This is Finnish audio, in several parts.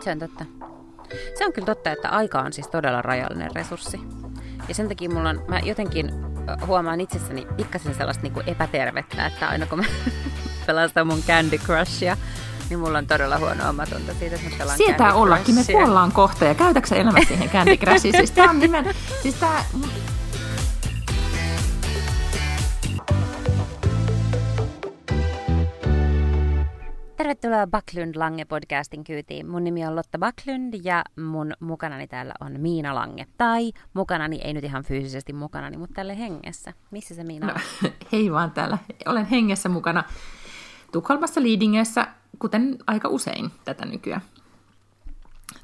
Se on totta. Se on kyllä totta, että aika on siis todella rajallinen resurssi. Ja sen takia mulla on, mä jotenkin huomaan itsessäni pikkasen sellaista niin kuin epätervettä, että aina kun mä pelastan mun Candy Crushia, niin mulla on todella huono omatunto siitä, että mä pelaan Sietää ollakin, me kuollaan kohta ja käytäksä elämä siihen Candy Crushiin? siis tää on nimen, siis tää, Tervetuloa Backlund Lange podcastin kyytiin. Mun nimi on Lotta Backlund ja mun mukanani täällä on Miina Lange. Tai mukanani, ei nyt ihan fyysisesti mukanani, mutta tälle hengessä. Missä se Miina on? No, hei vaan täällä. Olen hengessä mukana Tukholmassa Liidingessä, kuten aika usein tätä nykyään.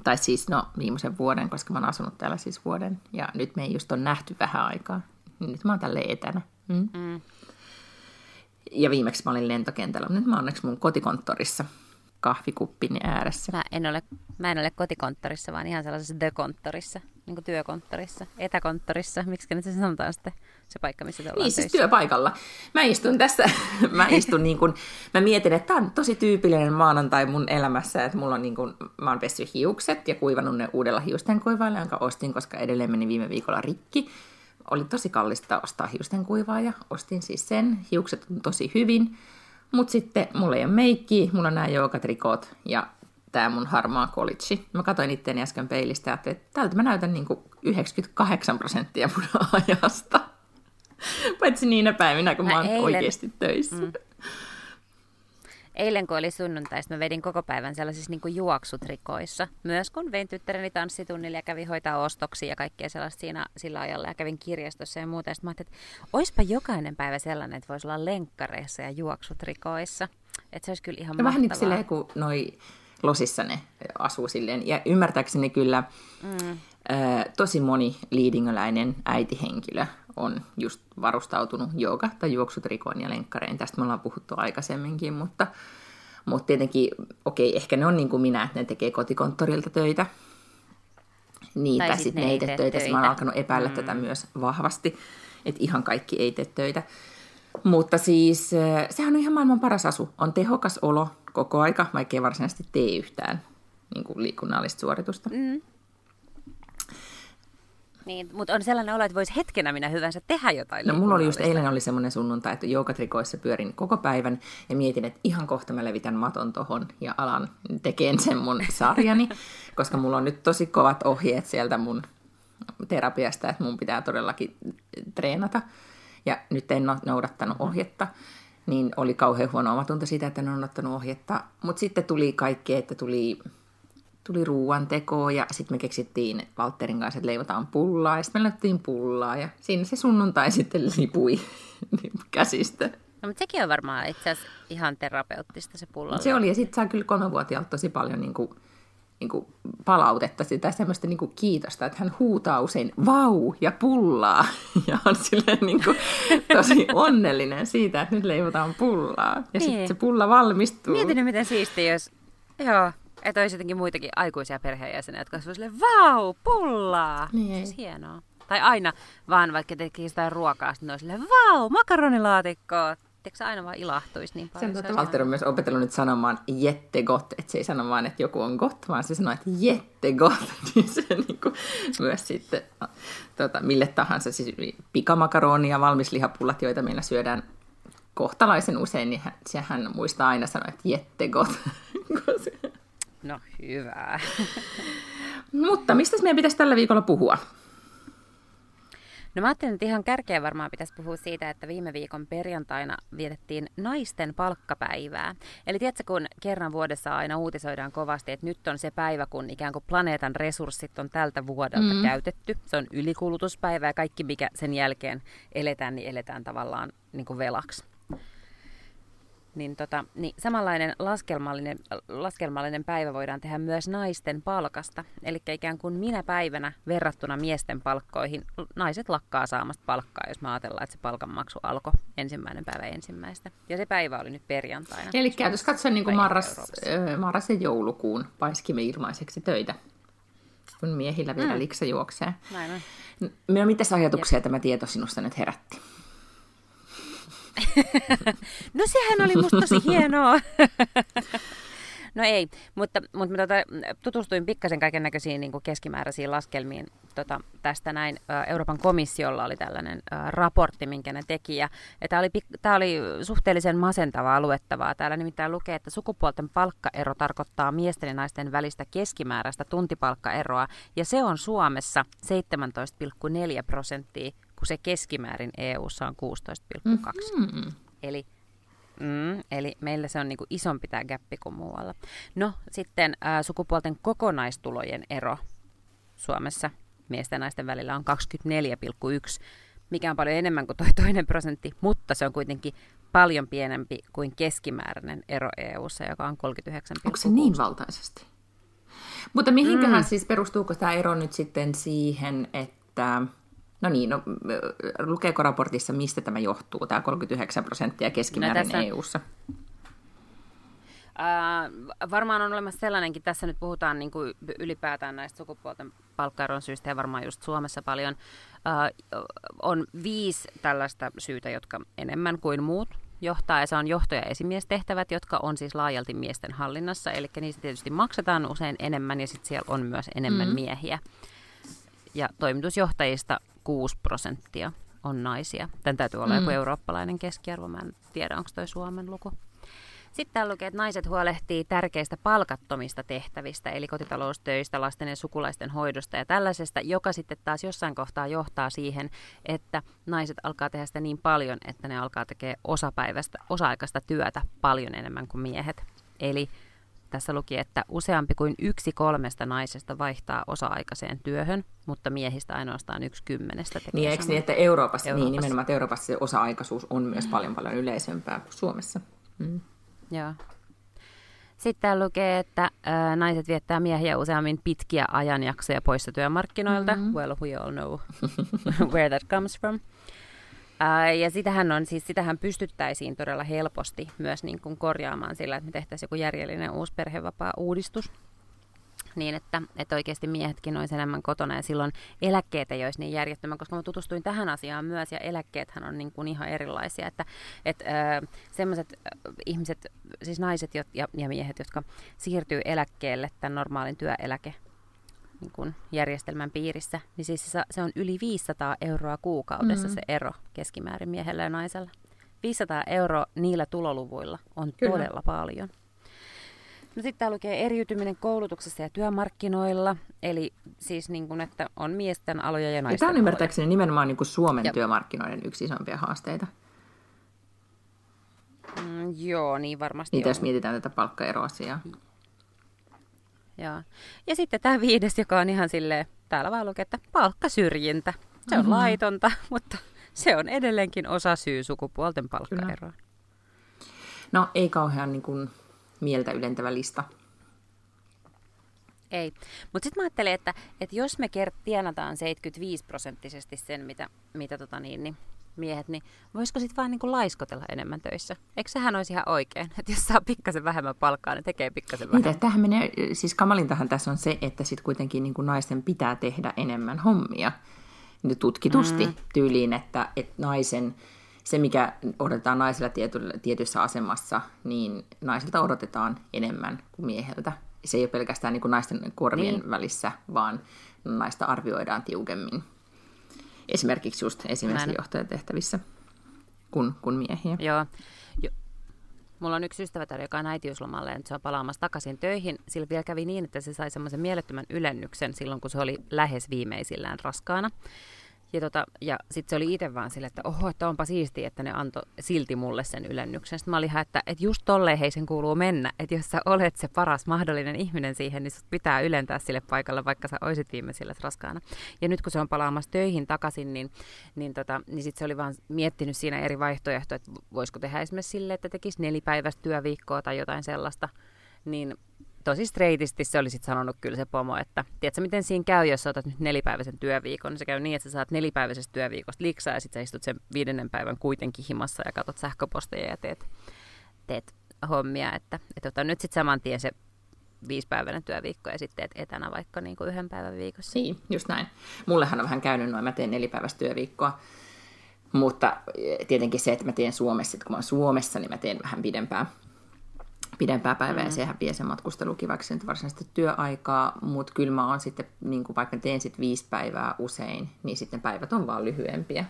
Tai siis no viimeisen vuoden, koska mä oon asunut täällä siis vuoden. Ja nyt me ei just on nähty vähän aikaa. Nyt mä oon tälle etänä. Mm. Mm ja viimeksi mä olin lentokentällä, nyt mä onneksi mun kotikonttorissa kahvikuppini ääressä. Mä en ole, mä en ole kotikonttorissa, vaan ihan sellaisessa the-konttorissa, niin kuin työkonttorissa, etäkonttorissa, miksi nyt se sanotaan sitten se paikka, missä te ollaan Niin, siis työpaikalla. Mä istun tässä, mä istun niin kuin, mä mietin, että tämä on tosi tyypillinen maanantai mun elämässä, että mulla on niin kuin, mä oon pessy hiukset ja kuivannut ne uudella hiusten kuivailla, jonka ostin, koska edelleen meni viime viikolla rikki oli tosi kallista ostaa hiusten kuivaaja. Ostin siis sen. Hiukset on tosi hyvin. Mutta sitten mulla ei ole meikki, mulla on nämä joogatrikot ja tämä mun harmaa kolitsi. Mä katsoin itteeni äsken peilistä ja että tältä mä näytän niin kuin 98 prosenttia mun ajasta. Paitsi niinä päivinä, kun mä, mä oon eilen... oikeasti töissä. Mm eilen kun oli sunnuntai, mä vedin koko päivän sellaisissa niin kuin juoksutrikoissa. Myös kun vein tyttäreni tanssitunnille ja kävin hoitaa ostoksia ja kaikkea sellaista siinä, sillä ajalla ja kävin kirjastossa ja muuta. Sitten mä ajattelin, että oispa jokainen päivä sellainen, että voisi olla lenkkareissa ja juoksutrikoissa. Että se olisi kyllä ihan ja Vähän niin kuin silleen, kun noi losissa ne asuu silleen. Ja ymmärtääkseni kyllä mm. ää, tosi moni liidingöläinen äitihenkilö on just varustautunut jooga- tai juoksutrikoon ja lenkkareen. Tästä me ollaan puhuttu aikaisemminkin, mutta, mutta tietenkin, okei, okay, ehkä ne on niin kuin minä, että ne tekee kotikonttorilta töitä. Tai, tai sitten ne ei tee töitä. töitä. Mä oon alkanut epäillä mm. tätä myös vahvasti, että ihan kaikki ei tee töitä. Mutta siis sehän on ihan maailman paras asu. On tehokas olo koko aika, vaikka ei varsinaisesti tee yhtään niin kuin liikunnallista suoritusta. Mm. Niin, mutta on sellainen olo, että voisi hetkenä minä hyvänsä tehdä jotain. No mulla oli just eilen oli semmoinen sunnuntai, että joukatrikoissa pyörin koko päivän ja mietin, että ihan kohta mä levitän maton tohon ja alan tekeen sen mun sarjani, koska mulla on nyt tosi kovat ohjeet sieltä mun terapiasta, että mun pitää todellakin treenata. Ja nyt en ole noudattanut ohjetta, niin oli kauhean huono omatunto siitä, että en ole noudattanut ohjetta. Mutta sitten tuli kaikki, että tuli tuli ruuanteko ja sitten me keksittiin Valterin kanssa, että leivotaan pullaa ja sitten me laitettiin pullaa ja siinä se sunnuntai sitten lipui käsistä. No, mutta sekin on varmaan itse asiassa ihan terapeuttista se pulla. Se oli ja sitten saa kyllä kolmevuotiaalta tosi paljon niin kuin, niin kuin palautetta sitä semmoista niin kuin kiitosta, että hän huutaa usein vau ja pullaa ja on silleen niin kuin, tosi onnellinen siitä, että nyt leivotaan pullaa ja niin. sitten se pulla valmistuu. Mietin miten siistiä, jos Joo, että olisi jotenkin muitakin aikuisia perheenjäseniä, jotka olisivat silleen, vau, pullaa! Niin. Siis hienoa. Tai aina vaan vaikka tekisi sitä ruokaa, sitten olisi silleen, vau, makaronilaatikko! Se aina vaan ilahtuisi niin paljon? Sen Valtteri on myös opetellut nyt sanomaan jettegot, että se ei sano vaan, että joku on got, vaan se sanoo, että jettegot, niin se niin kuin, myös sitten tota, mille tahansa, siis pikamakaroni ja valmislihapullat, joita meillä syödään kohtalaisen usein, niin hän, hän muistaa aina sanoa, että jettegot. No hyvä. Mutta mistä meidän pitäisi tällä viikolla puhua? No mä ajattelin, että ihan kärkeä varmaan pitäisi puhua siitä, että viime viikon perjantaina vietettiin naisten palkkapäivää. Eli tiedätkö, kun kerran vuodessa aina uutisoidaan kovasti, että nyt on se päivä, kun ikään kuin planeetan resurssit on tältä vuodelta mm. käytetty. Se on ylikulutuspäivä ja kaikki, mikä sen jälkeen eletään, niin eletään tavallaan niin kuin velaksi niin, tota, niin samanlainen laskelmallinen, laskelmallinen päivä voidaan tehdä myös naisten palkasta. Eli ikään kuin minä päivänä verrattuna miesten palkkoihin naiset lakkaa saamasta palkkaa, jos mä ajatellaan, että se palkanmaksu alkoi ensimmäinen päivä ensimmäistä. Ja se päivä oli nyt perjantaina. Eli jos katsoa niin kuin marras, marras ja joulukuun paiskimme ilmaiseksi töitä, kun miehillä vielä mm. liksa juoksee. Näin on. Mitä ajatuksia Jep. tämä tieto sinusta nyt herätti? No sehän oli musta tosi hienoa. No ei, mutta, mutta tota, tutustuin pikkasen kaiken näköisiin niin keskimääräisiin laskelmiin tota, tästä näin. Euroopan komissiolla oli tällainen ä, raportti, minkä ne teki. Ja, ja tämä, oli, tämä oli suhteellisen masentavaa luettavaa. Täällä nimittäin lukee, että sukupuolten palkkaero tarkoittaa miesten ja naisten välistä keskimääräistä tuntipalkkaeroa. Ja se on Suomessa 17,4 prosenttia, kun se keskimäärin EU-ssa on 16,2. Mm-hmm. Eli Mm, eli meillä se on niin kuin isompi tämä gappi kuin muualla. No sitten ää, sukupuolten kokonaistulojen ero Suomessa miesten ja naisten välillä on 24,1, mikä on paljon enemmän kuin toi toinen prosentti, mutta se on kuitenkin paljon pienempi kuin keskimääräinen ero EU-ssa, joka on 39,6. Onko se niin valtaisesti? Mutta mihinkähän mm. siis perustuuko tämä ero nyt sitten siihen, että No niin, no, lukeeko raportissa, mistä tämä johtuu, tämä 39 prosenttia keskimäärin no, tässä... EU-ssa? Äh, varmaan on olemassa sellainenkin, tässä nyt puhutaan niin kuin ylipäätään näistä sukupuolten palkkaeron syistä ja varmaan just Suomessa paljon. Äh, on viisi tällaista syytä, jotka enemmän kuin muut johtaa, ja se on johto- ja esimiestehtävät, jotka on siis laajalti miesten hallinnassa, eli niistä tietysti maksetaan usein enemmän, ja sitten siellä on myös enemmän mm-hmm. miehiä. Ja toimitusjohtajista 6 prosenttia on naisia. Tämän täytyy olla mm. joku eurooppalainen keskiarvo, mä en tiedä, onko toi Suomen luku. Sitten täällä lukee, että naiset huolehtii tärkeistä palkattomista tehtävistä, eli kotitaloustöistä, lasten ja sukulaisten hoidosta ja tällaisesta, joka sitten taas jossain kohtaa johtaa siihen, että naiset alkaa tehdä sitä niin paljon, että ne alkaa tekemään osapäivästä, osa-aikaista työtä paljon enemmän kuin miehet. Eli tässä luki, että useampi kuin yksi kolmesta naisesta vaihtaa osa-aikaiseen työhön, mutta miehistä ainoastaan yksi kymmenestä tekee Niin, eikö niin, että Euroopassa, Euroopassa. Niin, nimenomaan, että Euroopassa se osa-aikaisuus on myös paljon paljon yleisempää kuin Suomessa. Mm. Joo. Sitten täällä lukee, että ä, naiset viettää miehiä useammin pitkiä ajanjaksoja poissa työmarkkinoilta. Mm-hmm. Well, we all know where that comes from. Ja sitähän, on, siis sitähän pystyttäisiin todella helposti myös niin kuin korjaamaan sillä, että me tehtäisiin joku järjellinen uusi perhevapaa-uudistus. Niin, että, että oikeasti miehetkin olisi enemmän kotona ja silloin eläkkeet ei olisi niin järjettömän, koska mä tutustuin tähän asiaan myös ja eläkkeethän on niin kuin ihan erilaisia, että, että semmoiset ihmiset, siis naiset ja, ja miehet, jotka siirtyy eläkkeelle tämän normaalin työeläke niin kuin järjestelmän piirissä, niin siis se, se on yli 500 euroa kuukaudessa mm-hmm. se ero keskimäärin miehellä ja naisella. 500 euroa niillä tuloluvuilla on Kyllä. todella paljon. No sitten täällä lukee eriytyminen koulutuksessa ja työmarkkinoilla, eli siis niin kuin, että on miesten aloja ja naisten ja Tämä on ymmärtääkseni nimenomaan niin kuin Suomen ja. työmarkkinoiden yksi isompia haasteita. Mm, joo, niin varmasti Niin, jos mietitään tätä palkkaeroasiaa. Joo. Ja sitten tämä viides, joka on ihan silleen, täällä vaan lukee, että palkkasyrjintä. Se on mm-hmm. laitonta, mutta se on edelleenkin osa syy sukupuolten palkkaeroa. No ei kauhean niin kuin, mieltä ylentävä lista. Ei. Mutta sitten mä ajattelen, että, että jos me kert- tienataan 75 prosenttisesti sen, mitä, mitä tota niin, niin miehet, niin voisiko sitten vaan niinku laiskotella enemmän töissä? Eikö sehän olisi ihan oikein, että jos saa pikkasen vähemmän palkkaa, niin tekee pikkasen vähemmän. Niin, tämähän menee, siis kamalintahan tässä on se, että sitten kuitenkin niinku naisten pitää tehdä enemmän hommia. Niin tutkitusti mm. tyyliin, että, että naisen, se mikä odotetaan naisella tiety, tietyssä asemassa, niin naisilta odotetaan enemmän kuin mieheltä. Se ei ole pelkästään niin kuin naisten korvien niin. välissä, vaan naista arvioidaan tiukemmin esimerkiksi just esimerkiksi johtajatehtävissä kuin, kuin miehiä. Joo. Jo. Mulla on yksi ystävä, joka on äitiyslomalle ja se on palaamassa takaisin töihin. Sillä vielä kävi niin, että se sai semmoisen mielettömän ylennyksen silloin, kun se oli lähes viimeisillään raskaana. Ja, tota, ja sitten se oli itse vaan sille, että oho, että onpa siistiä, että ne antoi silti mulle sen ylennyksen. Sitten mä olin että, että just tolleen hei sen kuuluu mennä. Että jos sä olet se paras mahdollinen ihminen siihen, niin sut pitää ylentää sille paikalle, vaikka sä oisit viimeisillä raskaana. Ja nyt kun se on palaamassa töihin takaisin, niin, niin, tota, niin sitten se oli vaan miettinyt siinä eri vaihtoehtoja, että voisiko tehdä esimerkiksi sille, että tekisi nelipäiväistä työviikkoa tai jotain sellaista. Niin tosi streitisti se oli sitten sanonut kyllä se pomo, että tiedätkö miten siinä käy, jos sä otat nyt nelipäiväisen työviikon, niin se käy niin, että sä saat nelipäiväisestä työviikosta liksaa ja sitten sä istut sen viidennen päivän kuitenkin himassa ja katsot sähköposteja ja teet, teet hommia, että, että ota nyt sitten saman tien se viisipäiväinen työviikko ja sitten etänä vaikka niin kuin yhden päivän viikossa. Niin, just näin. Mullehan on vähän käynyt noin, mä teen nelipäiväistä työviikkoa, mutta tietenkin se, että mä teen Suomessa, että kun mä oon Suomessa, niin mä teen vähän pidempää pidempää päivää mm. ja sehän vie sen matkustelukin vaikka sen varsinaisesti työaikaa, mutta kyllä mä oon sitten, niin kuin vaikka teen sitten viisi päivää usein, niin sitten päivät on vaan lyhyempiä.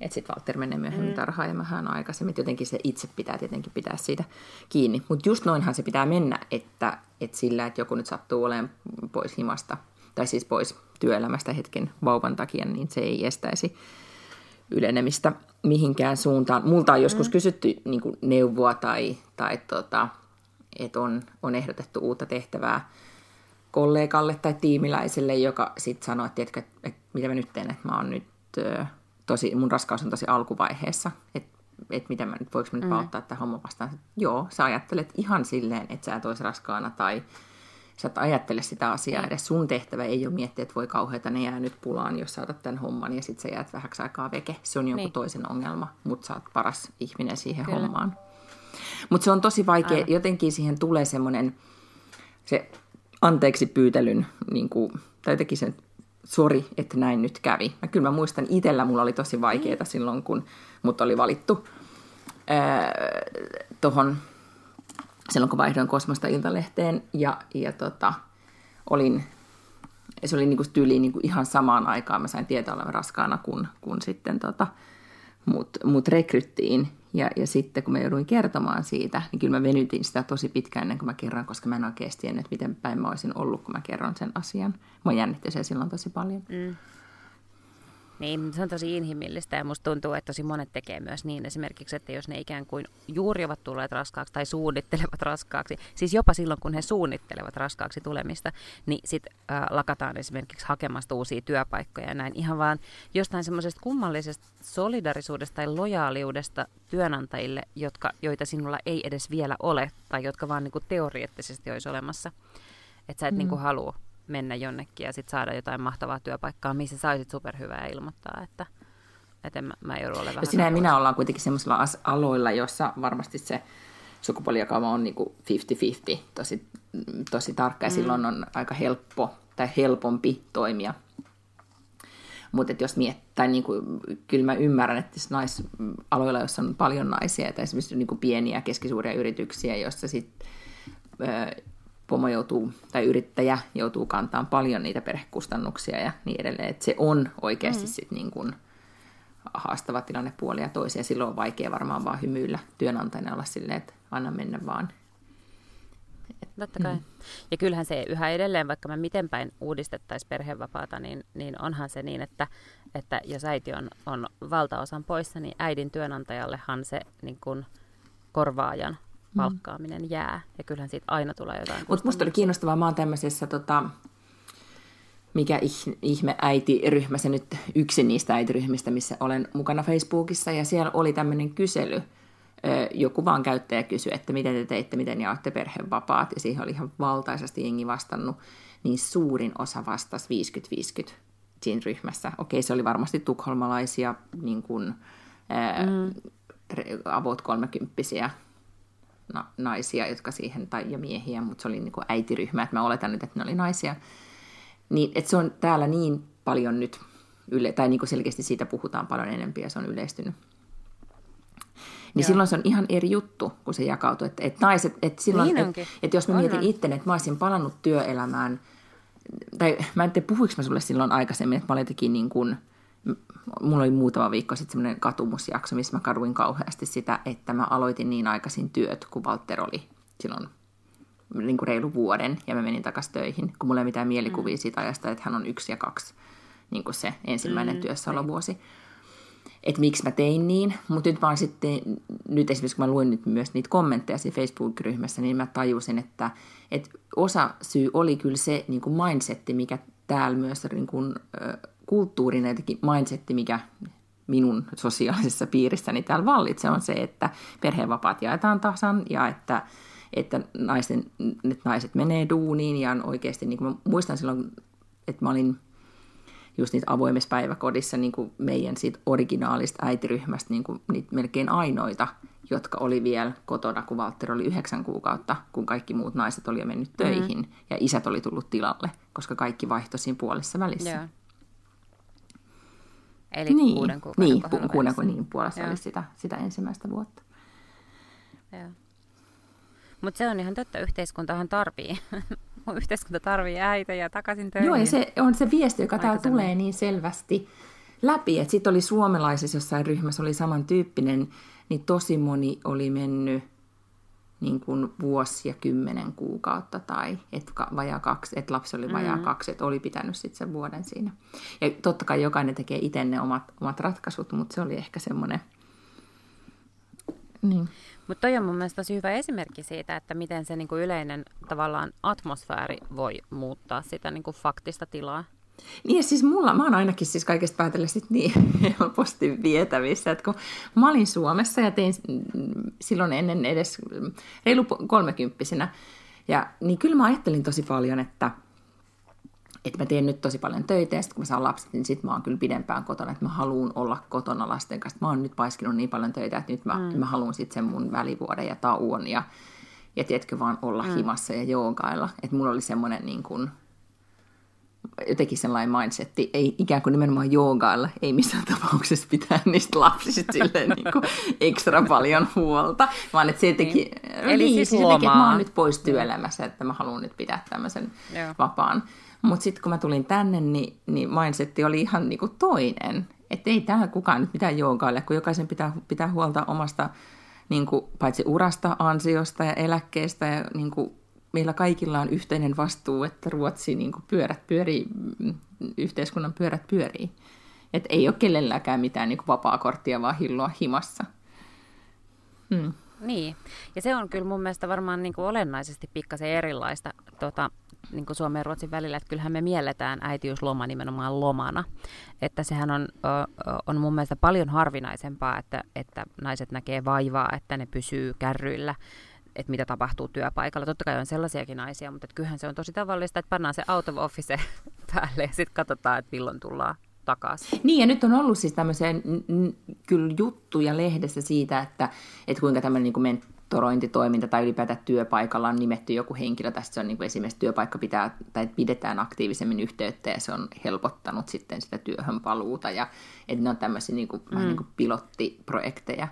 Että sitten Walter menee myöhemmin mm. tarhaan ja mähän aikaisemmin. Et jotenkin se itse pitää tietenkin pitää siitä kiinni. Mutta just noinhan se pitää mennä, että, että sillä, että joku nyt sattuu olemaan pois himasta, tai siis pois työelämästä hetken vauvan takia, niin se ei estäisi ylenemistä mihinkään suuntaan. Multa on joskus mm. kysytty niin kuin neuvoa tai, tai tota, että on, on ehdotettu uutta tehtävää kollegalle tai tiimiläiselle, joka sitten sanoo, että, tiedätkö, että, että mitä mä nyt teen, että mä oon nyt tosi, mun raskaus on tosi alkuvaiheessa, että että mitä mä nyt, voiko mä nyt mm. ottaa tämä homma vastaan. Joo, sä ajattelet ihan silleen, että sä et olisi raskaana tai sä et ajattele sitä asiaa edes. Sun tehtävä ei ole miettiä, että voi kauheita, ne jää nyt pulaan, jos sä otat tämän homman ja sitten sä jäät vähäksi aikaa veke. Se on jonkun niin. toisen ongelma, mutta sä oot paras ihminen siihen Kyllä. hommaan. Mutta se on tosi vaikea, Aivan. jotenkin siihen tulee semmoinen se anteeksi pyytelyn, niin kuin, tai jotenkin sen sori, että näin nyt kävi. Mä kyllä mä muistan itsellä, mulla oli tosi vaikeaa mm. silloin, kun mut oli valittu tuohon, silloin kun vaihdoin Kosmosta Iltalehteen ja, ja tota, olin, se oli niinku tyyliin niinku ihan samaan aikaan, mä sain tietää olevan raskaana, kun, kun sitten tota, mut, mut rekryttiin. Ja, ja sitten kun mä jouduin kertomaan siitä, niin kyllä mä venytin sitä tosi pitkään ennen kuin mä kerran, koska mä en oikeasti tiennyt, miten päin mä olisin ollut, kun mä kerron sen asian. Mä jännitti se silloin tosi paljon. Mm. Niin, se on tosi inhimillistä ja musta tuntuu, että tosi monet tekee myös niin esimerkiksi, että jos ne ikään kuin juuri ovat tulleet raskaaksi tai suunnittelevat raskaaksi, siis jopa silloin kun he suunnittelevat raskaaksi tulemista, niin sitten äh, lakataan esimerkiksi hakemasta uusia työpaikkoja ja näin ihan vaan jostain semmoisesta kummallisesta solidarisuudesta tai lojaaliudesta työnantajille, jotka, joita sinulla ei edes vielä ole tai jotka vaan niin kuin teoreettisesti olisi olemassa. Että sä et mm. niin kuin halua mennä jonnekin ja sitten saada jotain mahtavaa työpaikkaa, missä saisit superhyvää ja ilmoittaa, että, että mä, mä joudun olemaan vähän... Sinä ja minä ollaan kuitenkin semmoisilla aloilla, jossa varmasti se sukupuolijakauma on niin 50-50 tosi, tosi tarkka ja mm. silloin on aika helppo tai helpompi toimia. Mutta jos miettii, niin kuin, kyllä mä ymmärrän, että naisaloilla, joissa on paljon naisia, tai esimerkiksi niin kuin pieniä keskisuuria yrityksiä, joissa sitten pomo joutuu, tai yrittäjä joutuu kantamaan paljon niitä perhekustannuksia ja niin edelleen. Että se on oikeasti mm. sit niin kuin haastava tilanne puolia ja toisia. Silloin on vaikea varmaan vaan hymyillä työnantajana olla silleen, että anna mennä vaan. Totta kai. Mm. Ja kyllähän se yhä edelleen, vaikka me miten päin uudistettaisiin perhevapaata, niin, niin onhan se niin, että, että jos äiti on, on valtaosan poissa, niin äidin työnantajallehan se niin kuin korvaajan. Palkkaaminen jää. Ja kyllähän siitä aina tulee jotain. Mutta musta oli kiinnostavaa, mä oon tämmöisessä, tota, mikä ihme äitiryhmä, se nyt yksi niistä äitiryhmistä, missä olen mukana Facebookissa, ja siellä oli tämmöinen kysely, joku vaan käyttäjä kysyi, että miten te teitte, miten jaatte perhevapaat, ja siihen oli ihan valtaisesti jengi vastannut, niin suurin osa vastasi 50-50 siinä ryhmässä. Okei, se oli varmasti tukholmalaisia, niin kuin, ää, mm. avot kolmekymppisiä na- naisia, jotka siihen, tai ja miehiä, mutta se oli niin kuin äitiryhmä, että mä oletan nyt, että ne oli naisia. Niin, että se on täällä niin paljon nyt, yle, tai niin kuin selkeästi siitä puhutaan paljon enemmän ja se on yleistynyt. Niin Joo. silloin se on ihan eri juttu, kun se jakautuu. Että, että naiset, että silloin, niin että, että jos mä mietin itse, että mä olisin palannut työelämään, tai mä en tiedä, puhuinko mä sulle silloin aikaisemmin, että mä olin niin kuin, mulla oli muutama viikko sitten semmoinen katumusjakso, missä mä kaduin kauheasti sitä, että mä aloitin niin aikaisin työt, kun Walter oli silloin niin kuin reilu vuoden, ja mä menin takaisin töihin, kun mulla ei mitään mielikuvia mm. siitä ajasta, että hän on yksi ja kaksi, niin kuin se ensimmäinen mm, työssäolovuosi. Niin. Että miksi mä tein niin, mutta nyt vaan sitten, nyt esimerkiksi kun mä luin nyt myös niitä kommentteja siinä Facebook-ryhmässä, niin mä tajusin, että, että osa syy oli kyllä se niin kuin mindsetti, mikä täällä myös niin kuin, kulttuurinen jotenkin mindsetti, mikä minun sosiaalisessa piirissäni täällä vallitsee, on se, että perheenvapaat jaetaan tasan ja että, että naisten, että naiset menee duuniin ja on oikeasti, niin kuin mä muistan silloin, että mä olin just niitä avoimessa päiväkodissa niin kuin meidän siitä originaalista äitiryhmästä niin kuin niitä melkein ainoita, jotka oli vielä kotona, kun Walter oli yhdeksän kuukautta, kun kaikki muut naiset oli jo mennyt töihin mm. ja isät oli tullut tilalle, koska kaikki vaihtoi siinä puolessa välissä. Yeah. Eli niin, kuuden kuukauden niin, pu- kuuden niin, puolessa Joo. oli sitä, sitä ensimmäistä vuotta. Mutta se on ihan totta, yhteiskuntahan tarvii. Yhteiskunta tarvii äitejä takaisin töihin. Joo, ja se on se viesti, joka täällä tulee niin selvästi läpi. Että sitten oli suomalaisessa jossain ryhmässä oli samantyyppinen, niin tosi moni oli mennyt niin kuin vuosi ja kymmenen kuukautta tai et vajaa kaksi, että lapsi oli vajaa mm. kaksi, että oli pitänyt sitten sen vuoden siinä. Ja totta kai jokainen tekee itse ne omat, omat ratkaisut, mutta se oli ehkä semmoinen... Niin. Mutta toi on mun mielestä tosi hyvä esimerkki siitä, että miten se niinku yleinen tavallaan atmosfääri voi muuttaa sitä niinku faktista tilaa. Niin siis mulla, mä oon ainakin siis kaikesta päätellä sit niin helposti vietävissä, että kun mä olin Suomessa ja tein silloin ennen edes reilu kolmekymppisenä, ja niin kyllä mä ajattelin tosi paljon, että, että mä teen nyt tosi paljon töitä ja sitten kun mä saan lapset, niin sit mä oon kyllä pidempään kotona, että mä haluan olla kotona lasten kanssa. Mä oon nyt paiskinut niin paljon töitä, että nyt mä, mm. mä haluan sitten sen mun välivuoden ja tauon ja, ja tiedätkö vaan olla mm. himassa ja joogailla. Että mulla oli semmoinen niin kuin, jotenkin sellainen mindsetti, ei ikään kuin nimenomaan joogailla, ei missään tapauksessa pitää niistä lapsista silleen niin kuin ekstra paljon huolta, vaan että se teki, niin. Eli niin, siis, se teki, että mä oon nyt pois työelämässä, että mä haluan nyt pitää tämmöisen Joo. vapaan. Mutta sitten kun mä tulin tänne, niin, niin mindsetti oli ihan niin kuin toinen. Että ei täällä kukaan nyt mitään joogaille, kun jokaisen pitää, pitää huolta omasta niin kuin, paitsi urasta, ansiosta ja eläkkeestä ja niin kuin, meillä kaikilla on yhteinen vastuu, että Ruotsi niin kuin pyörät pyörii, yhteiskunnan pyörät pyörii. Että ei ole kenelläkään mitään niin kuin vapaa-korttia, vaan hilloa himassa. Hmm. Niin, ja se on kyllä mun mielestä varmaan niin kuin olennaisesti pikkasen erilaista tota, niin kuin Suomen ja Ruotsin välillä, että kyllähän me mielletään äitiysloma nimenomaan lomana. Että sehän on, on mun mielestä paljon harvinaisempaa, että, että naiset näkee vaivaa, että ne pysyy kärryillä että mitä tapahtuu työpaikalla. Totta kai on sellaisiakin naisia, mutta kyllähän se on tosi tavallista, että pannaan se out of office päälle ja sitten katsotaan, että milloin tullaan takaisin. Niin, ja nyt on ollut siis tämmöisiä kyllä juttuja lehdessä siitä, että, että kuinka tämmöinen niin mentorointitoiminta tai ylipäätään työpaikalla on nimetty joku henkilö. Tästä se on niin kuin esimerkiksi työpaikka pitää, tai pidetään aktiivisemmin yhteyttä ja se on helpottanut sitten sitä työhön paluuta. Ja, että ne on tämmöisiä niin kuin, mm. vähän niin kuin pilottiprojekteja.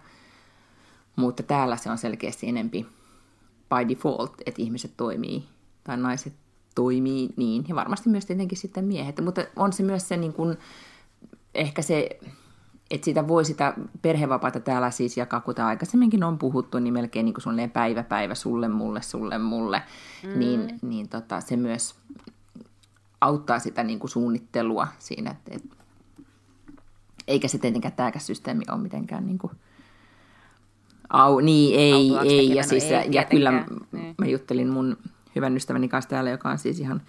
Mutta täällä se on selkeästi enempi by default, että ihmiset toimii tai naiset toimii niin, ja varmasti myös tietenkin sitten miehet, mutta on se myös se niin kuin, ehkä se, että sitä voi sitä perhevapaata täällä siis jakaa, kuten aikaisemminkin on puhuttu, niin melkein niin kuin päivä päivä sulle, mulle, sulle, mulle, mm. niin, niin tota, se myös auttaa sitä niin kuin suunnittelua siinä, että, että eikä se tietenkään tämäkään systeemi ole mitenkään niin kuin, Au, niin, ei, ei. Ja, siis, no, ei ja kyllä niin. mä juttelin mun hyvän ystäväni kanssa täällä, joka on siis ihan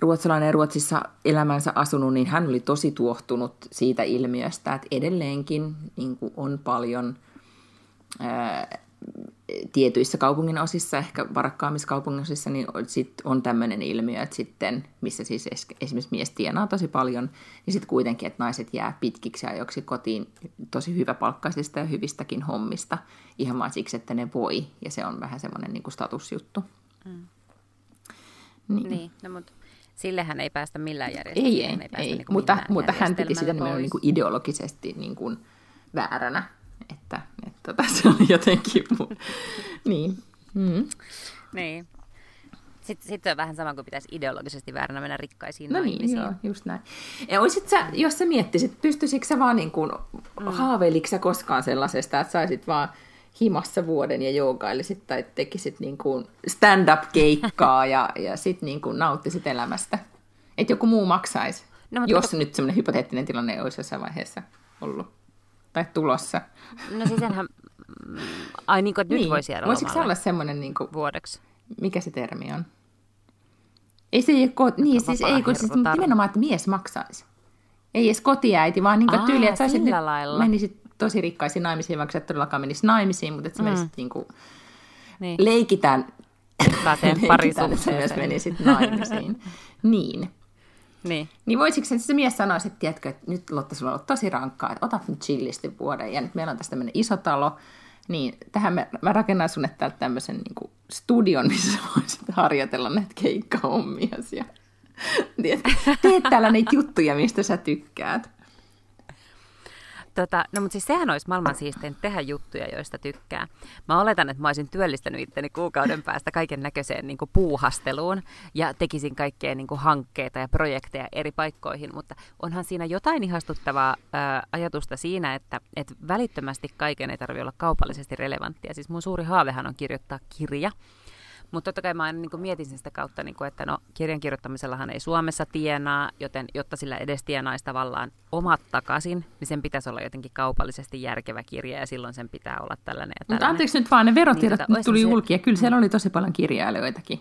ruotsalainen Ruotsissa elämänsä asunut, niin hän oli tosi tuohtunut siitä ilmiöstä, että edelleenkin niin on paljon ää, tietyissä kaupungin osissa, ehkä varakkaammissa kaupungin osissa, niin sit on tämmöinen ilmiö, että sitten, missä siis esimerkiksi mies tienaa tosi paljon, niin sitten kuitenkin, että naiset jää pitkiksi ajoiksi kotiin tosi hyväpalkkaisista ja hyvistäkin hommista, ihan vaan siksi, että ne voi, ja se on vähän semmoinen niin kuin statusjuttu. Mm. Niin. niin, no mutta sillehän ei päästä millään järjestelmään. Ei, ei, ei, ei. Niin mutta, mutta hän piti sitä niin kuin ideologisesti niin kuin vääränä että, että se oli jotenkin mu- niin. Mm. niin. Sitten, sitten on vähän sama kuin pitäisi ideologisesti vääränä mennä rikkaisiin no niin, joo, just näin. Ja olisit sä, jos sä miettisit, pystyisikö sä vaan niin kuin, mm. haaveiliko sä koskaan sellaisesta, että saisit vaan himassa vuoden ja joogailisit tai tekisit niin kuin stand-up-keikkaa ja, ja sitten niin kuin nauttisit elämästä? Että joku muu maksaisi, no, mutta jos to... nyt semmoinen hypoteettinen tilanne olisi jossain vaiheessa ollut tai tulossa. No siis enhän, ai niin kuin, että nyt niin. voisi jäädä Voisiko se olla semmoinen niin kuin, vuodeksi? Mikä se termi on? Ei se ei ko- niin, siis ei, kun siis nimenomaan, että mies maksaisi. Ei edes kotiäiti, vaan niin Aa, tyyli, että sä nyt lailla. menisit tosi rikkaisiin naimisiin, vaikka sä et todellakaan menisi naimisiin, mutta että sä mm. menisit niin kuin, niin. leikitään, leikitään että sä myös menisit naimisiin. niin. Niin. Niin voisiko se, mies sanoa että tiedätkö, että nyt Lotta, sulla on ollut tosi rankkaa, että otat nyt chillisti vuoden, ja nyt meillä on tästä tämmöinen iso talo, niin tähän me, mä rakennan sulle täältä tämmöisen niin studion, missä voisit harjoitella näitä keikkahommia. Ja teet täällä niitä juttuja, mistä sä tykkäät. Tota, no mutta siis sehän olisi maailman siistein tehdä juttuja, joista tykkää. Mä oletan, että mä olisin työllistänyt itteni kuukauden päästä kaiken näköiseen niin puuhasteluun ja tekisin kaikkea niin hankkeita ja projekteja eri paikkoihin, mutta onhan siinä jotain ihastuttavaa ää, ajatusta siinä, että et välittömästi kaiken ei tarvitse olla kaupallisesti relevanttia. Siis mun suuri haavehan on kirjoittaa kirja, mutta totta kai mä aina niin mietin sitä kautta, niin kuin, että no, kirjan kirjoittamisellahan ei Suomessa tienaa, joten jotta sillä edes tienaisi tavallaan omat takaisin, niin sen pitäisi olla jotenkin kaupallisesti järkevä kirja ja silloin sen pitää olla tällainen ja tällainen. Mutta anteeksi nyt vaan, ne verotiedot niin, tota, tuli se... julki ja kyllä siellä oli tosi paljon kirjailijoitakin.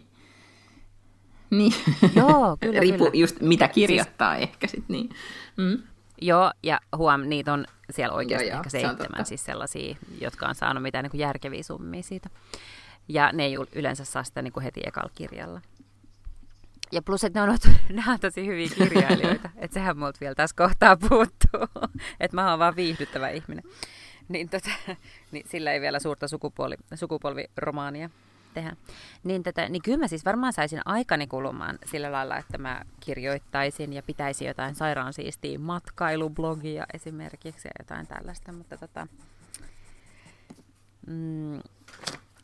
Niin. Joo, kyllä, Riippuu kyllä. just mitä kirjoittaa siis... ehkä sitten niin. Mm. Joo, ja huom, niitä on siellä oikeasti joo, ehkä seitsemän, siis sellaisia, jotka on saanut mitään niin kuin järkeviä summia siitä. Ja ne ei yleensä saa sitä niin kuin heti ekalla kirjalla. Ja plus, että ne on, ne on tosi hyviä kirjailijoita. että sehän multa vielä tässä kohtaa puuttuu. että mä oon vaan viihdyttävä ihminen. Niin, tota, niin sillä ei vielä suurta sukupuoli, sukupolviromaania tehdä. Niin, tätä, niin kyllä mä siis varmaan saisin aikani kulumaan sillä lailla, että mä kirjoittaisin ja pitäisi jotain sairaan siistiä matkailublogia esimerkiksi ja jotain tällaista. Mutta tota, mm,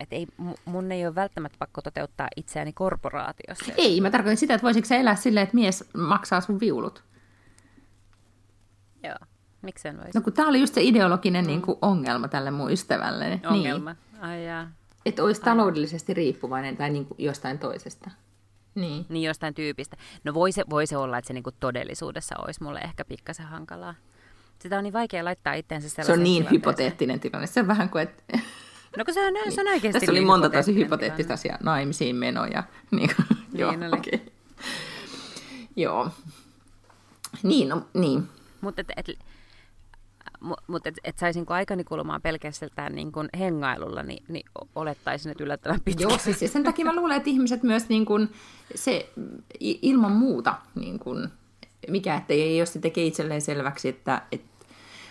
että ei, mun ei ole välttämättä pakko toteuttaa itseäni korporaatiossa. Ei, mä tarkoitan sitä, että voisitko sä elää silleen, että mies maksaa sun viulut? Joo, miksi sen voisi? No kun tää oli just se ideologinen mm. niin kuin, ongelma tälle mun ystävälle. Niin. Ongelma, niin. ai jaa. Että olisi taloudellisesti riippuvainen tai niin kuin jostain toisesta. Niin. niin jostain tyypistä. No voi se, voi se olla, että se niin kuin todellisuudessa olisi mulle ehkä pikkasen hankalaa. Sitä on niin vaikea laittaa itseensä Se on niin hypoteettinen tilanne. Se on vähän kuin, että No kun se on, se on oikeasti Tässä oli niin monta tosi hypoteettista asiaa. Naimisiin menoja. Niin, niin joo, oli. Okay. joo. Niin, no, niin. Mutta et, et, mutta et, et saisinko aikani kulumaan pelkästään niin kuin hengailulla, niin, niin olettaisin, että yllättävän pitkä. Joo, siis sen takia mä luulen, että ihmiset myös niin kuin, se ilman muuta, niin kuin, mikä ettei, jos se tekee itselleen selväksi, että, että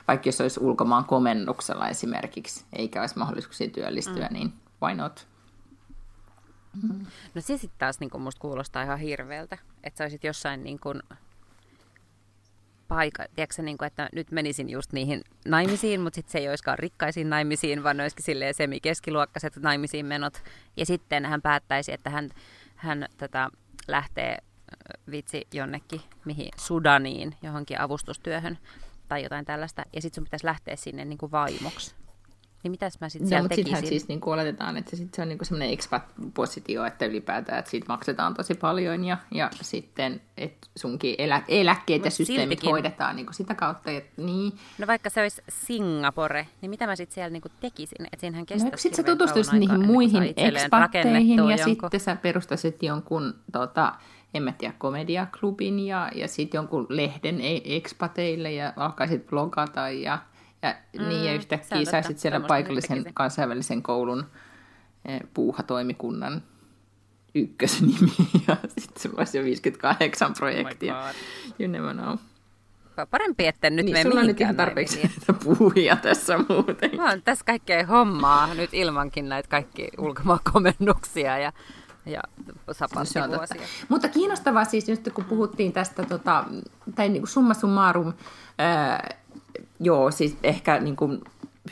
vaikka jos olisi ulkomaan komennuksella esimerkiksi, eikä olisi mahdollisuuksia työllistyä, mm. niin why not? Mm. No se sitten taas niin musta kuulostaa ihan hirveältä, että sä olisit jossain niin kuin paikka, tiedätkö, niin kuin, että nyt menisin just niihin naimisiin, mutta sitten se ei olisikaan rikkaisiin naimisiin, vaan olisikin silleen semi-keskiluokkaiset naimisiin menot. Ja sitten hän päättäisi, että hän, hän tätä, lähtee vitsi jonnekin, mihin Sudaniin, johonkin avustustyöhön tai jotain tällaista, ja sitten sun pitäisi lähteä sinne niin kuin vaimoksi. Niin mitäs mä sitten siellä mutta sittenhän siis niin kuin oletetaan, että sit se on niin semmoinen expat-positio, että ylipäätään, että siitä maksetaan tosi paljon ja, ja sitten, että sunkin elä, eläkkeet ja systeemit siltikin. hoidetaan niin kuin sitä kautta. Että, niin. No vaikka se olisi Singapore, niin mitä mä sitten siellä niin kuin tekisin? Että siinähän kestäisi no, sitten sä tutustuisit niihin muihin expatteihin ja jonkun... sitten sä perustaisit jonkun tota, en mä tiedä, komediaklubin ja, ja sitten jonkun lehden e- expateille ja alkaisit blogata ja, ja mm, niin ja yhtäkkiä saisit siellä paikallisen kansainvälisen koulun eh, puuhatoimikunnan ykkösnimi ja sitten sulla olisi jo 58 projektia. Oh you never know. Parempi, että nyt niin, me sulla on nyt ihan tarpeeksi näitä puhuja tässä muuten. Mä oon tässä kaikkea hommaa nyt ilmankin näitä kaikki ulkomaankomennuksia ja ja sapattivuosia. Mutta kiinnostavaa siis, just kun puhuttiin tästä, tota, tai niin kuin summa summarum, ää, joo, siis ehkä niin kuin,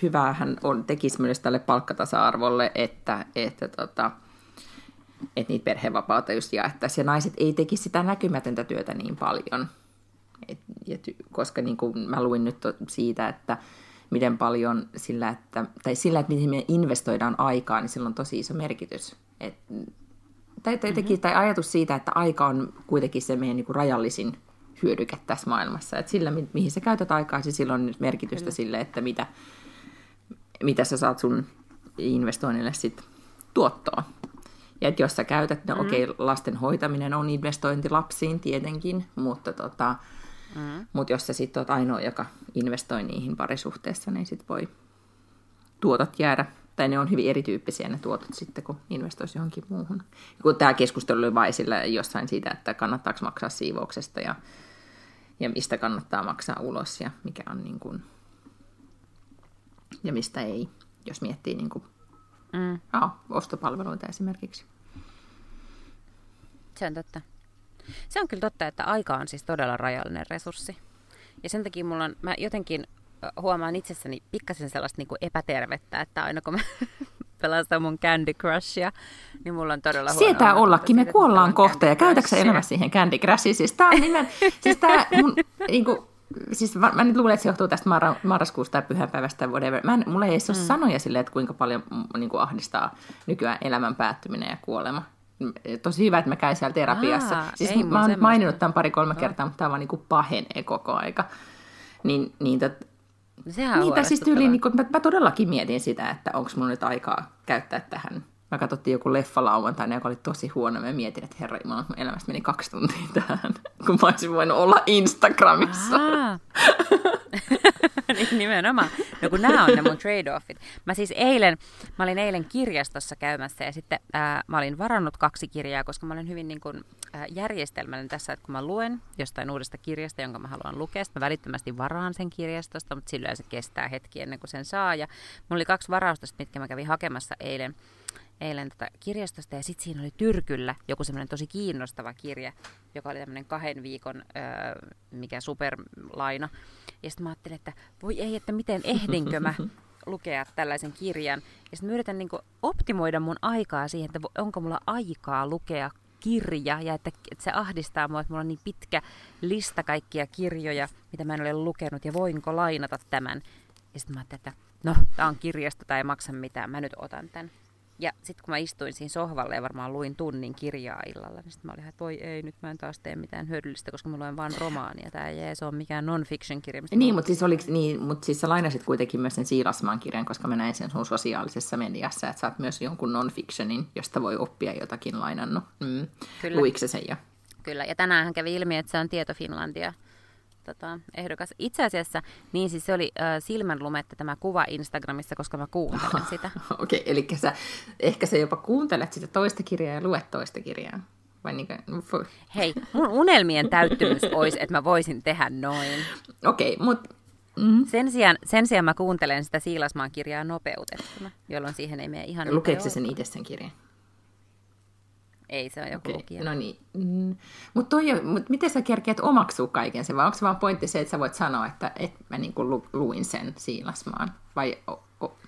hyvähän on, tekisi myös tälle palkkatasa-arvolle, että, että tota, että niitä perhevapaata just jaettaisiin, ja naiset ei tekisi sitä näkymätöntä työtä niin paljon. Et, et, koska niin kuin mä luin nyt siitä, että miten paljon sillä, että, tai sillä, että miten me investoidaan aikaa, niin sillä on tosi iso merkitys. Et tai, tai, mm-hmm. tai ajatus siitä, että aika on kuitenkin se meidän niin kuin rajallisin hyödyke tässä maailmassa. Että sillä, mi- mihin sä käytät aikaa, niin sillä on nyt merkitystä Kyllä. sille, että mitä, mitä sä saat sun investoinnille sit tuottoa. Ja että jos sä käytät, no mm-hmm. okei, okay, lasten hoitaminen on investointi lapsiin tietenkin, mutta tota, mm-hmm. mut jos sä sitten oot ainoa, joka investoi niihin parisuhteessa, niin sit voi tuotot jäädä tai ne on hyvin erityyppisiä ne tuotot sitten, kun investoisi johonkin muuhun. Kun tämä keskustelu oli vain sillä jossain siitä, että kannattaako maksaa siivouksesta ja, ja mistä kannattaa maksaa ulos ja mikä on niin kuin, ja mistä ei, jos miettii niin kuin, mm. ja, ostopalveluita esimerkiksi. Se on totta. Se on kyllä totta, että aika on siis todella rajallinen resurssi. Ja sen takia mulla on, mä jotenkin huomaan itsessäni pikkasen sellaista niin kuin epätervettä, että aina kun mä pelastan mun Candy Crushia, niin mulla on todella huono Sietää ollakin, me kuollaan kohta ja käytätkö elämässä siihen Candy Crushiin? Siis tää on nimen, siis tää mun, niin kuin, siis mä, mä nyt luulen, että se johtuu tästä mar- marraskuusta tai pyhänpäivästä tai whatever. Mä en, mulla ei edes ole mm. sanoja silleen, että kuinka paljon niin kuin ahdistaa nykyään elämän päättyminen ja kuolema. Tosi hyvä, että mä käyn siellä terapiassa. Aa, siis mä oon maininnut tämän pari-kolme kertaa, mutta tämä vaan niin kuin pahenee koko aika. Niin, niin tot, Sehän Niitä siis tyyliin, niin mä, mä todellakin mietin sitä, että onko mulla nyt aikaa käyttää tähän. Mä katsottiin joku leffa lauantaina, joka oli tosi huono. Mä mietin, että herra Jumala, mun elämästä meni kaksi tuntia tähän, kun mä olisin voinut olla Instagramissa. niin nimenomaan. No kun nämä on ne mun trade-offit. Mä siis eilen, mä olin eilen kirjastossa käymässä ja sitten ää, mä olin varannut kaksi kirjaa, koska mä olen hyvin niin kuin, ää, järjestelmällinen tässä, että kun mä luen jostain uudesta kirjasta, jonka mä haluan lukea, mä välittömästi varaan sen kirjastosta, mutta silloin se kestää hetki ennen kuin sen saa. Ja mulla oli kaksi varausta, mitkä mä kävin hakemassa eilen eilen tätä kirjastosta ja sitten siinä oli Tyrkyllä joku semmoinen tosi kiinnostava kirja, joka oli tämmöinen kahden viikon öö, mikä superlaina. Ja sitten mä ajattelin, että voi ei, että miten ehdinkö mä lukea tällaisen kirjan. Ja sitten mä yritän niin optimoida mun aikaa siihen, että onko mulla aikaa lukea kirja ja että, että se ahdistaa mua, että mulla on niin pitkä lista kaikkia kirjoja, mitä mä en ole lukenut ja voinko lainata tämän. Ja sitten mä ajattelin, että no, tämä on kirjasta tai ei maksa mitään, mä nyt otan tämän. Ja sitten kun mä istuin siinä sohvalle ja varmaan luin tunnin kirjaa illalla, niin sitten mä olin, että voi ei, nyt mä en taas tee mitään hyödyllistä, koska mä luen vain romaania. Tämä ei se on mikään non-fiction kirja. Niin, mutta siis, oliks, niin, mutta siis sä lainasit kuitenkin myös sen Siilasmaan kirjan, koska mä näin sen sun sosiaalisessa mediassa, että sä oot myös jonkun non-fictionin, josta voi oppia jotakin lainannut. Mm. Kyllä. Luikse sen jo? Kyllä, ja tänään kävi ilmi, että se on Tieto Finlandia tota, ehdokas. Itse asiassa, niin siis se oli äh, silmänlumetta tämä kuva Instagramissa, koska mä kuuntelen sitä. Okei, okay, eli sä, ehkä sä jopa kuuntelet sitä toista kirjaa ja luet toista kirjaa. Vai niin kuin, Hei, mun unelmien täyttymys olisi, että mä voisin tehdä noin. Okei, okay, mutta Mm-hmm. Sen, sijaan, sen sijaan mä kuuntelen sitä Siilasmaan kirjaa nopeutettuna, jolloin siihen ei mene ihan... Lukeeko se sen itse sen kirjan? Ei, se on joku okay. lukija. No niin. Mm. Mutta mut miten sä kerkeät omaksua kaiken sen, vai onko se vaan pointti se, että sä voit sanoa, että et mä niinku lu, luin sen Siilasmaan? Vai o, o...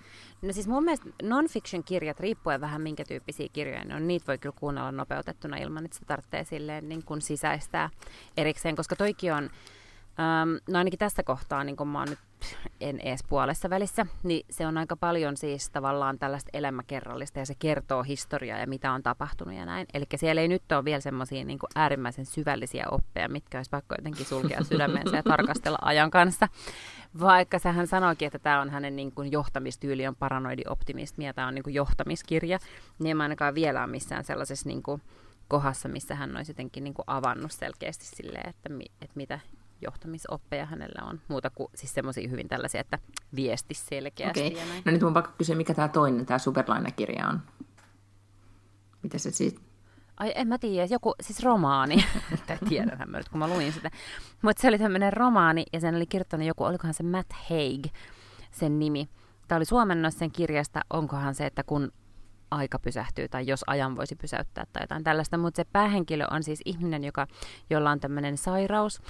No siis mun mielestä non-fiction-kirjat, riippuen vähän minkä tyyppisiä kirjoja ne on, niitä voi kyllä kuunnella nopeutettuna ilman, että se tarvitsee silleen niin kuin sisäistää erikseen, koska toikin on, ähm, no ainakin tässä kohtaa, niin kun mä oon nyt en edes puolessa välissä, niin se on aika paljon siis tavallaan tällaista elämäkerrallista ja se kertoo historiaa ja mitä on tapahtunut ja näin. Eli siellä ei nyt ole vielä semmoisia niin äärimmäisen syvällisiä oppeja, mitkä olisi pakko jotenkin sulkea sydämensä ja tarkastella ajan kanssa. Vaikka sehän sanoikin, että tämä on hänen niin kuin johtamistyyli on paranoidi optimismi ja tämä on niin kuin johtamiskirja, niin en ainakaan vielä ole missään sellaisessa niin kuin kohdassa, missä hän olisi jotenkin niin kuin avannut selkeästi silleen, että, mi, että mitä johtamisoppeja hänellä on. Muuta kuin siis semmoisia hyvin tällaisia, että viesti selkeästi. Okay. No nyt mun pakko kysyä, mikä tämä toinen, tämä Superlaina-kirja on? Mitä se siis... Ai en mä tiedä, joku, siis romaani. Tiedänhän mä nyt, kun mä luin sitä. Mutta se oli tämmöinen romaani, ja sen oli kirjoittanut joku, olikohan se Matt Haig, sen nimi. Tämä oli suomennos sen kirjasta, onkohan se, että kun aika pysähtyy tai jos ajan voisi pysäyttää tai jotain tällaista, mutta se päähenkilö on siis ihminen, joka, jolla on tämmöinen sairaus,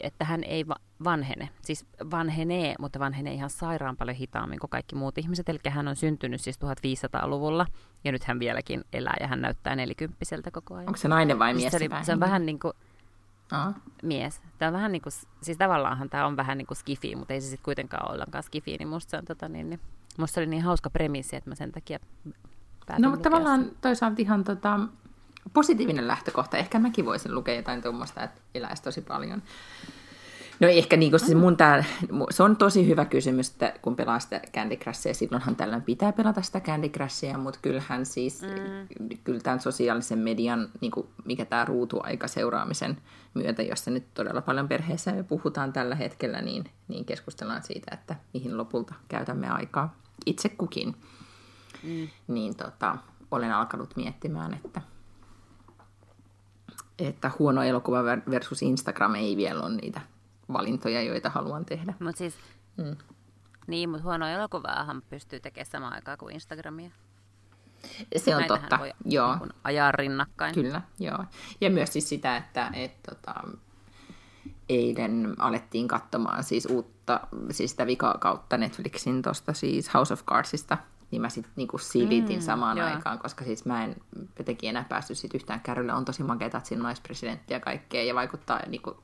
että hän ei va- vanhene. Siis vanhenee, mutta vanhenee ihan sairaan paljon hitaammin kuin kaikki muut ihmiset. Eli hän on syntynyt siis 1500-luvulla ja nyt hän vieläkin elää ja hän näyttää nelikymppiseltä koko ajan. Onko se nainen vai mies? Se, oli, se on vähän niin kuin Aha. mies. Tämä on vähän niin kuin, siis tavallaanhan tämä on vähän niin kuin skifi, mutta ei se sitten kuitenkaan ole ollenkaan skifi, niin musta se on tota niin, niin musta oli niin hauska premissi, että mä sen takia No mutta tavallaan sen. toisaalta ihan tota, positiivinen lähtökohta. Ehkä mäkin voisin lukea jotain tuommoista, että eläisi tosi paljon. No ehkä niin, se, mun tää, se on tosi hyvä kysymys, että kun pelaa sitä Candy Crushia, silloinhan tällöin pitää pelata sitä Candy Crushia, mutta kyllähän siis, mm. kyllä tämän sosiaalisen median, niin kuin mikä tämä ruutuaika seuraamisen myötä, jossa nyt todella paljon perheessä jo puhutaan tällä hetkellä, niin, niin keskustellaan siitä, että mihin lopulta käytämme aikaa itse kukin. Mm. Niin tota, olen alkanut miettimään, että että huono elokuva versus Instagram ei vielä ole niitä valintoja, joita haluan tehdä. Mut siis, mm. Niin, mutta huono elokuvaahan pystyy tekemään samaan aikaan kuin Instagramia. Se on Näitähän totta, voi joo. Niin ajaa rinnakkain. Kyllä, joo. Ja myös siis sitä, että et, tota, eilen alettiin katsomaan siis uutta, siis sitä vikakautta Netflixin tuosta siis House of Cardsista, niin mä sitten niinku silitin mm, samaan joo. aikaan, koska siis mä en jotenkin enää päässyt sit yhtään kärrylle. On tosi makeeta, että siinä on naispresidentti ja kaikkea, ja vaikuttaa niinku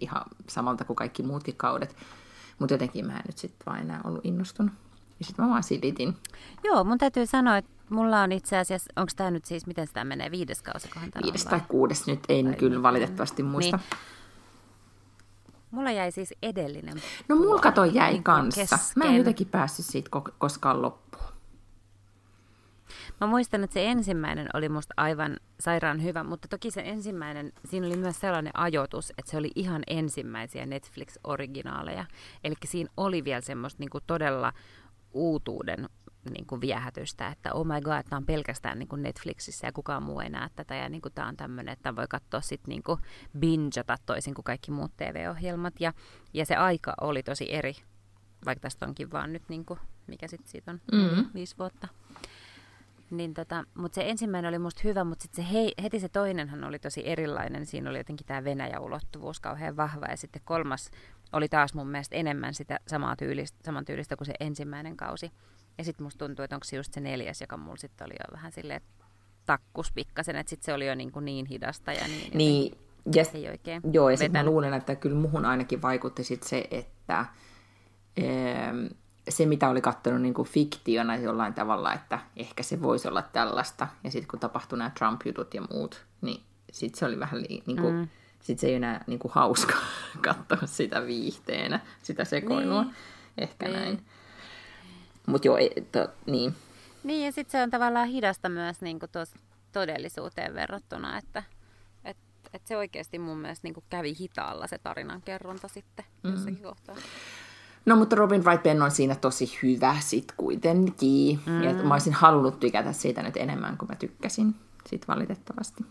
ihan samalta kuin kaikki muutkin kaudet. Mutta jotenkin mä en nyt sitten vaan enää ollut innostunut. Ja sitten mä vaan silitin. Joo, mun täytyy sanoa, että mulla on itse asiassa, onko tämä nyt siis, miten sitä menee, viides kausi? Viides tai kuudes, nyt en tai kyllä niin. valitettavasti muista. Niin. Mulla jäi siis edellinen. No mulla kato jäi niin kanssa. Kesken. Mä en jotenkin päässyt siitä koskaan loppuun. Mä muistan, että se ensimmäinen oli musta aivan sairaan hyvä, mutta toki se ensimmäinen, siinä oli myös sellainen ajoitus, että se oli ihan ensimmäisiä Netflix-originaaleja. Eli siinä oli vielä semmoista niin kuin todella uutuuden niin kuin viehätystä, että oh my god, tämä on pelkästään niin kuin Netflixissä ja kukaan muu ei näe tätä ja niin kuin tämä on tämmöinen, että voi katsoa sitten niin kuin bingata toisin kuin kaikki muut TV-ohjelmat ja, ja se aika oli tosi eri, vaikka tästä onkin vaan nyt niin kuin, mikä sitten siitä on, mm-hmm. viisi vuotta. Niin tota, mutta se ensimmäinen oli musta hyvä, mutta sitten se hei, heti se toinenhan oli tosi erilainen. Siinä oli jotenkin tämä Venäjä-ulottuvuus kauhean vahva. Ja sitten kolmas oli taas mun mielestä enemmän sitä samaa tyylistä, saman tyylistä kuin se ensimmäinen kausi. Ja sitten musta tuntuu, että onko se just se neljäs, joka mulla sitten oli jo vähän silleen takkus pikkasen, että sitten se oli jo niin, kuin niin hidasta ja niin, niin ja, ei oikein Joo, ja sitten mä luulen, että kyllä muhun ainakin vaikutti sit se, että... Ee, se, mitä oli katsonut niin kuin fiktiona jollain tavalla, että ehkä se voisi olla tällaista. Ja sitten kun tapahtui nämä Trump-jutut ja muut, niin sitten se oli vähän niin kuin, mm. sit se ei enää niin kuin hauska katsoa sitä viihteenä, sitä sekoilua. Niin. Ehkä niin. näin. Mutta joo, to, niin. Niin, ja sitten se on tavallaan hidasta myös niin kuin todellisuuteen verrattuna, että et, et se oikeasti mun mielestä niin kuin kävi hitaalla se tarinan kerronta sitten mm. jossakin kohtaa. No mutta Robin Wright Penn on siinä tosi hyvä sit kuitenkin. Mm. Ja mä olisin halunnut tykätä siitä nyt enemmän kuin mä tykkäsin sit valitettavasti.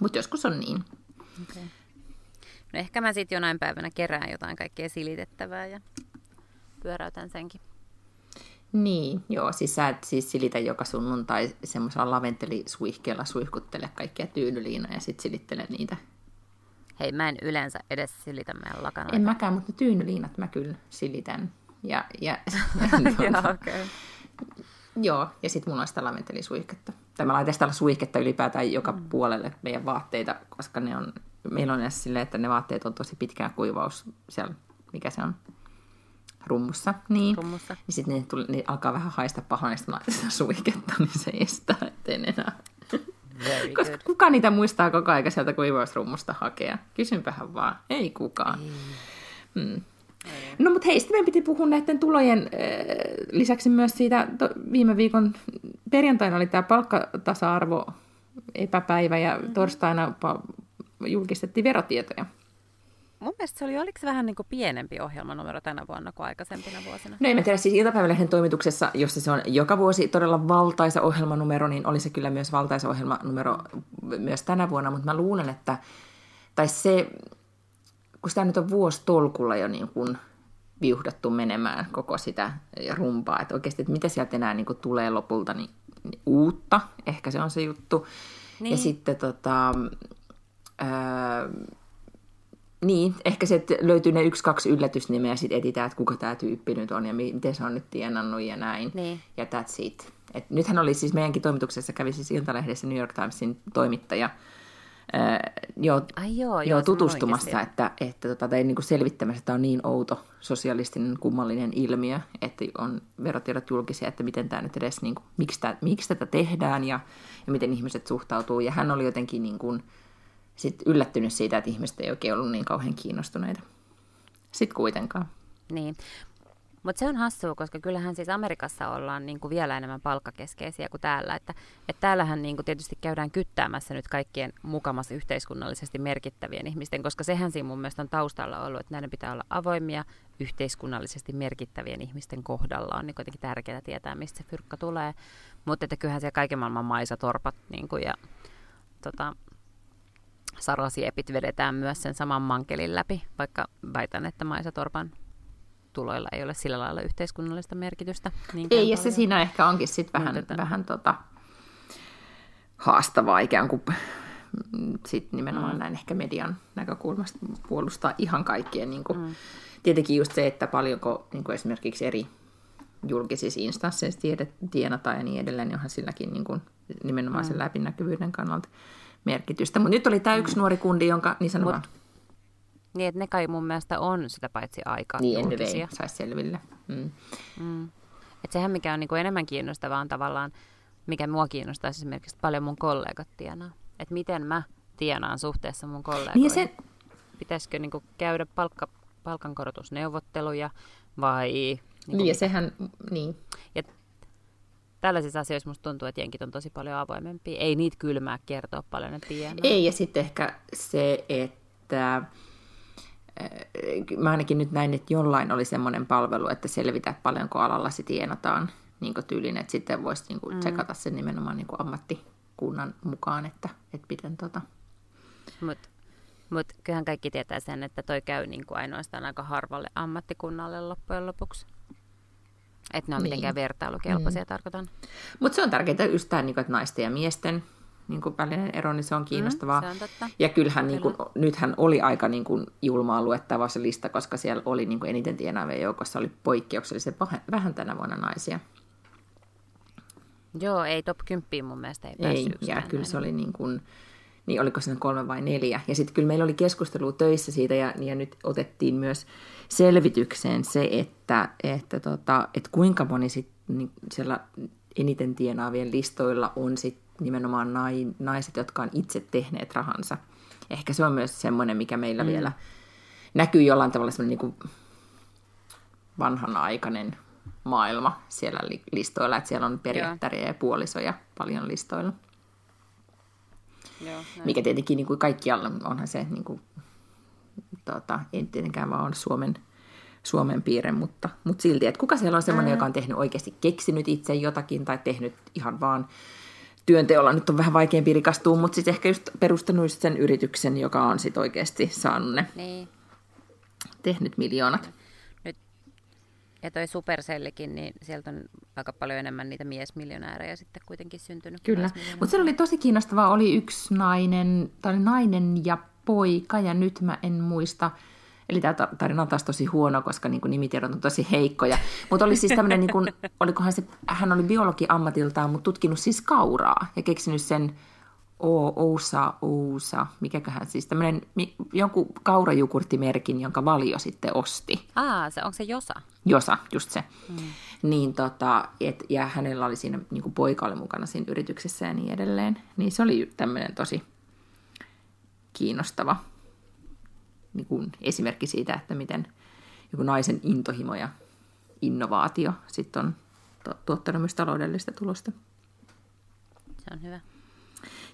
Mutta joskus on niin. Okay. No ehkä mä sitten jonain päivänä kerään jotain kaikkea silitettävää ja pyöräytän senkin. Niin, joo, siis sä et siis silitä joka sunnuntai semmoisella laventelisuihkeella suihkuttele kaikkia tyynyliina ja sitten silittele niitä Hei, mä en yleensä edes silitä meidän lakanoita. En mäkään, mutta tyynyliinat mä kyllä silitän. Ja, ja, Joo, okay. Joo, ja sitten mulla on sitä laventelisuihketta. Tai mä laitan sitä suihketta ylipäätään joka mm. puolelle meidän vaatteita, koska ne on, meillä on edes silleen, että ne vaatteet on tosi pitkään kuivaus siellä, mikä se on, rummussa. Niin, rummussa. niin sitten ne, ne, alkaa vähän haista pahoin, ja sitten mä laitan suihketta, niin se estää, ettei enää Very Koska good. kuka niitä muistaa koko ajan sieltä kuivausrummusta hakea? Kysynpähän vaan. Ei kukaan. Ei. Hmm. No mutta hei, sitten meidän piti puhua näiden tulojen äh, lisäksi myös siitä, to, viime viikon perjantaina oli tämä palkkatasa-arvo epäpäivä ja mm-hmm. torstaina julkistettiin verotietoja. Mun mielestä se oli, oliko se vähän niin kuin pienempi ohjelmanumero tänä vuonna kuin aikaisempina vuosina? No en tiedä, siis iltapäivälehden toimituksessa, jossa se on joka vuosi todella valtaisa ohjelmanumero, niin oli se kyllä myös valtaisa ohjelmanumero myös tänä vuonna, mutta mä luulen, että, tai se, kun sitä nyt on vuosi tolkulla jo niin kuin viuhdattu menemään koko sitä rumpaa, että oikeasti, että mitä sieltä enää niin kuin tulee lopulta niin, niin uutta, ehkä se on se juttu. Niin. Ja sitten tota, ää, niin, ehkä se, että löytyy ne yksi, kaksi yllätysnimeä ja sitten etitään, että kuka tämä tyyppi nyt on ja miten se on nyt tienannut ja näin. Niin. Ja that's it. Et nythän oli siis meidänkin toimituksessa, kävi siis Iltalehdessä New York Timesin toimittaja, ää, jo, Ai joo, joo, tutustumassa, että, että tota, tai niin kuin selvittämässä, että tämä on niin outo sosialistinen kummallinen ilmiö, että on verotiedot julkisia, että miten tämä nyt edes, niin kuin, miksi, tämä, miksi tätä tehdään ja, ja miten ihmiset suhtautuu. Ja hän oli jotenkin niin kuin, sit yllättynyt siitä, että ihmiset ei oikein ollut niin kauhean kiinnostuneita. Sitten kuitenkaan. Niin. Mutta se on hassua, koska kyllähän siis Amerikassa ollaan niin kuin vielä enemmän palkkakeskeisiä kuin täällä. Että, että täällähän niin kuin tietysti käydään kyttäämässä nyt kaikkien mukamassa yhteiskunnallisesti merkittävien ihmisten, koska sehän siinä mun mielestä on taustalla ollut, että näiden pitää olla avoimia yhteiskunnallisesti merkittävien ihmisten kohdalla. On niin kuitenkin tärkeää tietää, mistä se fyrkka tulee. Mutta että kyllähän siellä kaiken maailman maisatorpat niin kuin ja tota, sarasiepit vedetään myös sen saman mankelin läpi, vaikka väitän, että Maisa Torpan tuloilla ei ole sillä lailla yhteiskunnallista merkitystä. Ei, ja se siinä ehkä onkin sitten vähän, Mutta, vähän tota, haastavaa ikään kuin sit nimenomaan mm. näin ehkä median näkökulmasta puolustaa ihan kaikkien. Niin kuin, mm. Tietenkin just se, että paljonko niin kuin esimerkiksi eri julkisissa instansseissa tienataan ja niin edelleen, niin onhan silläkin niin kuin, nimenomaan mm. sen läpinäkyvyyden kannalta merkitystä. Mutta nyt oli tämä yksi mm. nuori kundi, jonka niin sanoo Mut, Niin, että ne kai mun mielestä on sitä paitsi aika Niin, edelleen saisi selville. Mm. Mm. Et sehän mikä on niin kuin enemmän kiinnostavaa on tavallaan, mikä mua kiinnostaa esimerkiksi paljon mun kollegat tienaa. Että miten mä tienaan suhteessa mun kollegoihin. Niin se... Pitäisikö niin kuin käydä palkka, palkankorotusneuvotteluja vai... Niin, niin ja sehän, niin. Ja tällaisissa asioissa musta tuntuu, että jenkit on tosi paljon avoimempia. Ei niitä kylmää kertoa paljon, tienaa. Ei, ja sitten ehkä se, että äh, mä ainakin nyt näin, että jollain oli semmoinen palvelu, että selvitä paljonko alalla se tienataan niin tyylin, että sitten voisi niin mm. tsekata sen nimenomaan niin ammattikunnan mukaan, että, että miten tota... Mutta mut kyllähän kaikki tietää sen, että toi käy niin kuin ainoastaan aika harvalle ammattikunnalle loppujen lopuksi. Että ne on niin. mitenkään vertailukelpoisia, mm. tarkoitan. Mutta se on tärkeää just tämä, niin kuin, että naisten ja miesten niin kuin välinen ero, niin se on kiinnostavaa. Mm, se on totta. Ja kyllähän niin kuin, nythän oli aika niin kuin, julmaa luettava se lista, koska siellä oli niin kuin, eniten tienaavien joukossa oli poikkeuksellisen vähän tänä vuonna naisia. Joo, ei top 10 mun mielestä ei Ei, ja kyllä se oli niin kuin, niin oliko se kolme vai neljä. Ja sitten kyllä meillä oli keskustelu töissä siitä, ja, ja nyt otettiin myös selvitykseen se, että, että, tota, että kuinka moni sit, niin siellä eniten tienaavien listoilla on sit nimenomaan naiset, jotka on itse tehneet rahansa. Ehkä se on myös semmoinen, mikä meillä mm. vielä näkyy jollain tavalla semmoinen niin vanhanaikainen maailma siellä listoilla, että siellä on periaatteria ja puolisoja paljon listoilla. Joo, Mikä tietenkin niin kuin kaikkialla onhan se, niin kuin, tota, ei tietenkään vaan on Suomen, Suomen piirre, mutta, mutta silti, että kuka siellä on sellainen, mm. joka on tehnyt oikeasti keksinyt itse jotakin tai tehnyt ihan vaan työnteolla, nyt on vähän vaikeampi rikastua, mutta sitten ehkä just perustanut just sen yrityksen, joka on sitten oikeasti saanut ne niin. tehnyt miljoonat. Ja toi Supercellikin, niin sieltä on aika paljon enemmän niitä miesmiljonäärejä sitten kuitenkin syntynyt. Kyllä, mutta se oli tosi kiinnostavaa, oli yksi nainen, tai nainen ja poika, ja nyt mä en muista, Eli tämä tarina on taas tosi huono, koska niin kuin nimitiedot on tosi heikkoja. Mutta oli siis tämmöinen, niin kuin, olikohan se, hän oli biologi ammatiltaan, mutta tutkinut siis kauraa ja keksinyt sen o, Ousa, Ousa, mikäköhän siis, tämmöinen jonkun kaurajukurttimerkin, jonka Valio sitten osti. Aa, se, onko se Josa? Josa, just se. Mm. Niin tota, et, ja hänellä oli siinä, niin kuin poika oli mukana siinä yrityksessä ja niin edelleen. Niin se oli tämmöinen tosi kiinnostava niin kuin esimerkki siitä, että miten joku naisen intohimo ja innovaatio sitten on tuottanut myös taloudellista tulosta. Se on hyvä.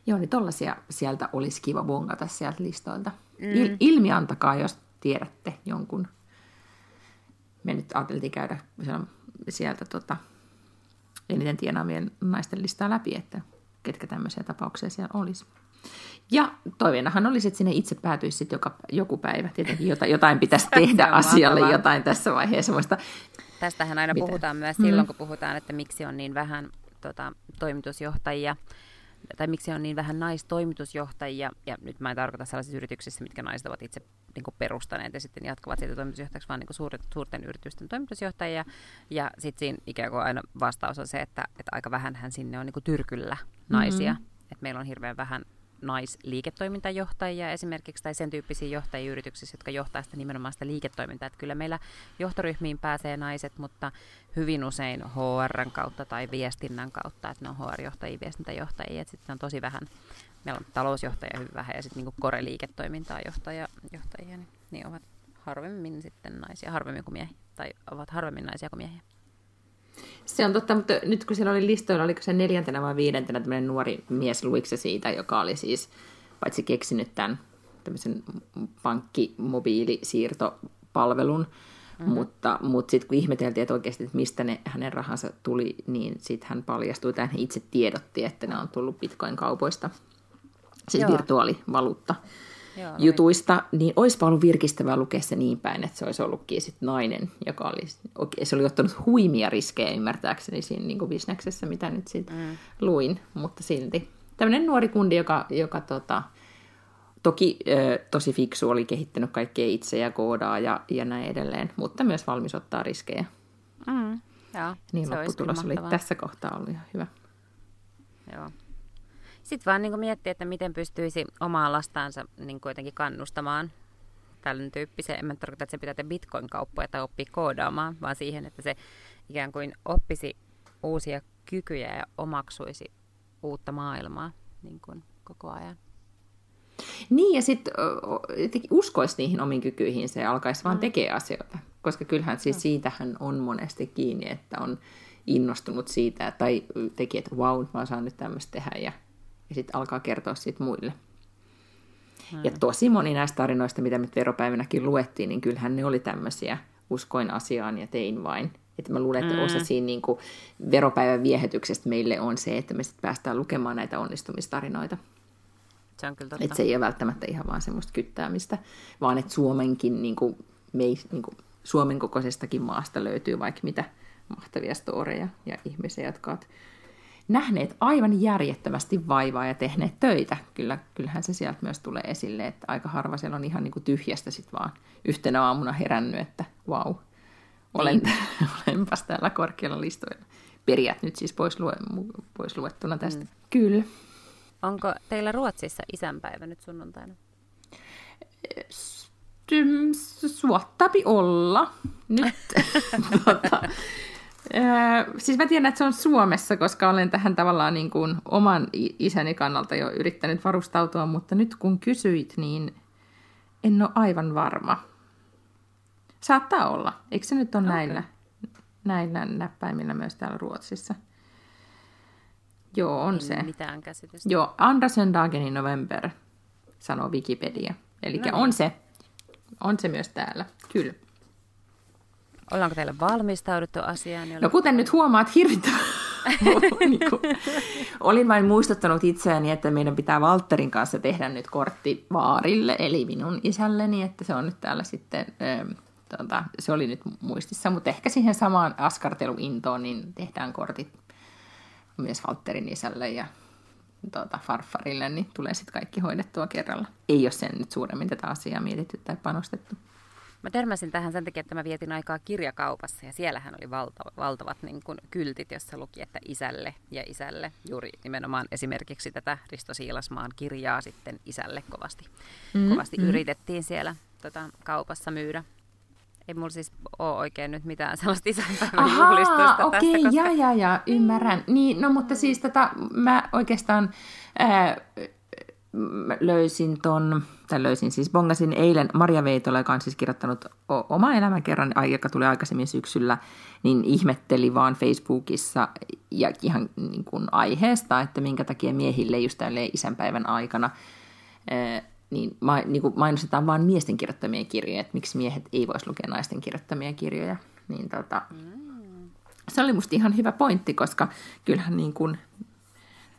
Joo, niin tollaisia sieltä olisi kiva bongata sieltä listoilta. Mm. Il- ilmi antakaa, jos tiedätte jonkun. Me nyt ajateltiin käydä sieltä tota, eniten tienaavien naisten listaa läpi, että ketkä tämmöisiä tapauksia siellä olisi. Ja toiveenahan olisi, että sinne itse päätyisi sitten joka, joku päivä. Tietenkin jotain, jotain pitäisi tehdä asialle mahtavaa. jotain tässä vaiheessa. Muista. Tästähän aina Mitä? puhutaan myös silloin, mm. kun puhutaan, että miksi on niin vähän tota, toimitusjohtajia tai miksi on niin vähän naistoimitusjohtajia, ja nyt mä en tarkoita sellaisissa yrityksissä, mitkä naiset ovat itse niin kuin perustaneet ja sitten jatkavat siitä toimitusjohtajaksi, vaan niin kuin suuret, suurten yritysten toimitusjohtajia, ja sitten siinä ikään kuin aina vastaus on se, että, että aika vähän hän sinne on niin kuin tyrkyllä naisia, mm-hmm. että meillä on hirveän vähän naisliiketoimintajohtajia esimerkiksi, tai sen tyyppisiä johtajia yrityksissä, jotka johtaa sitä nimenomaan sitä liiketoimintaa. Että kyllä meillä johtoryhmiin pääsee naiset, mutta hyvin usein HR kautta tai viestinnän kautta, että ne on HR-johtajia, viestintäjohtajia, että sitten on tosi vähän, meillä on talousjohtajia hyvin vähän, ja sitten niin kore-liiketoimintaa johtajia, johtajia niin, niin ovat harvemmin sitten naisia, harvemmin kuin miehiä, tai ovat harvemmin naisia kuin miehiä. Se on totta, mutta nyt kun siellä oli listoilla, oliko se neljäntenä vai viidentenä tämmöinen nuori mies Luikse siitä, joka oli siis paitsi keksinyt tämän tämmöisen pankkimobiilisiirtopalvelun, Mm-hmm. Mutta, mutta sitten kun ihmeteltiin, että oikeasti, että mistä ne hänen rahansa tuli, niin sitten hän paljastui, että hän itse tiedotti, että ne on tullut bitcoin-kaupoista, siis Joo. virtuaalivaluutta. Joo, jutuista, niin olisipa ollut virkistävää lukea se niin päin, että se olisi ollutkin sit nainen, joka oli, okay, se oli ottanut huimia riskejä ymmärtääkseni siinä niin kuin bisneksessä, mitä nyt sitten mm. luin, mutta silti tämmöinen nuori kundi, joka, joka tota, toki ö, tosi fiksu, oli kehittänyt kaikkea itse ja koodaa ja, ja näin edelleen, mutta myös valmis ottaa riskejä. Mm, joo, Niin se olisi lopputulos oli tässä kohtaa ollut ihan hyvä. Joo. Sitten vaan niin miettiä, että miten pystyisi omaa lastaansa niin kuitenkin kannustamaan tällainen tyyppiseen. En mä tarkoita, että se pitää tehdä bitcoin-kauppoja tai oppia koodaamaan, vaan siihen, että se ikään kuin oppisi uusia kykyjä ja omaksuisi uutta maailmaa niin kuin koko ajan. Niin, ja sitten uskoisi niihin omiin kykyihinsä ja alkaisi vaan tekee asioita. Koska kyllähän siis siitähän on monesti kiinni, että on innostunut siitä, tai teki, että wow, mä saan nyt tämmöistä tehdä, ja, ja sitten alkaa kertoa siitä muille. Ja tosi moni näistä tarinoista, mitä me veropäivänäkin luettiin, niin kyllähän ne oli tämmöisiä, uskoin asiaan ja tein vain. Että mä luulen, että osa siinä niin kuin veropäivän viehätyksestä meille on se, että me sitten päästään lukemaan näitä onnistumistarinoita. Se on kyllä totta. Että se ei ole välttämättä ihan vaan semmoista kyttäämistä, vaan että Suomenkin, niin kuin, me, niin kuin, Suomen kokoisestakin maasta löytyy vaikka mitä mahtavia storeja ja ihmisiä, jotka ovat nähneet aivan järjettömästi vaivaa ja tehneet töitä. Kyllä, kyllähän se sieltä myös tulee esille, että aika harva siellä on ihan niin kuin tyhjästä sit vaan yhtenä aamuna herännyt, että vau, olen, olenpas täällä korkealla listoilla. Perijät nyt siis pois, lue, pois luettuna tästä. Mm. Kyllä. Onko teillä Ruotsissa isänpäivä nyt sunnuntaina? Suottapi olla. Nyt. tota, Öö, siis mä tiedän, että se on Suomessa, koska olen tähän tavallaan niin kuin oman isäni kannalta jo yrittänyt varustautua, mutta nyt kun kysyit, niin en ole aivan varma. Saattaa olla. Eikö se nyt ole okay. näillä, näillä näppäimillä myös täällä Ruotsissa? Joo, on en se. mitään käsitystä. Joo, andra söndagen i november, sanoo Wikipedia. Eli no. on se. On se myös täällä, kyllä. Ollaanko teille valmistauduttu asiaan? No kuten nyt huomaat, hirvittävän niin kuin, olin vain muistuttanut itseäni, että meidän pitää Valterin kanssa tehdä nyt kortti Vaarille, eli minun isälleni, että se on nyt täällä sitten, ähm, tota, se oli nyt muistissa, mutta ehkä siihen samaan askarteluintoon, niin tehdään kortit myös Valterin isälle ja tota, farfarille, niin tulee sitten kaikki hoidettua kerralla. Ei ole sen nyt suuremmin tätä asiaa mietitty tai panostettu. Mä törmäsin tähän sen takia, että mä vietin aikaa kirjakaupassa ja siellähän oli valta, valtavat niin kuin, kyltit, jossa luki, että isälle ja isälle. Juuri nimenomaan esimerkiksi tätä Risto Siilasmaan kirjaa sitten isälle kovasti, mm, kovasti mm. yritettiin siellä tota, kaupassa myydä. Ei mulla siis ole oikein nyt mitään sellaista isänpäivän juhlistusta okei, tästä. Koska... ja, ja, ja, ymmärrän. Niin, no mutta siis tota, mä oikeastaan ää, löysin ton, tai löysin siis, bongasin eilen Maria Veitola, joka on siis kirjoittanut oma elämänkerran, joka tuli aikaisemmin syksyllä, niin ihmetteli vaan Facebookissa ja ihan niin kuin aiheesta, että minkä takia miehille just tälleen isänpäivän aikana ää, niin, niin kuin mainostetaan vain miesten kirjoittamia kirjoja, että miksi miehet ei voisi lukea naisten kirjoittamia kirjoja. Niin tota, mm. Se oli musta ihan hyvä pointti, koska kyllähän niin kuin,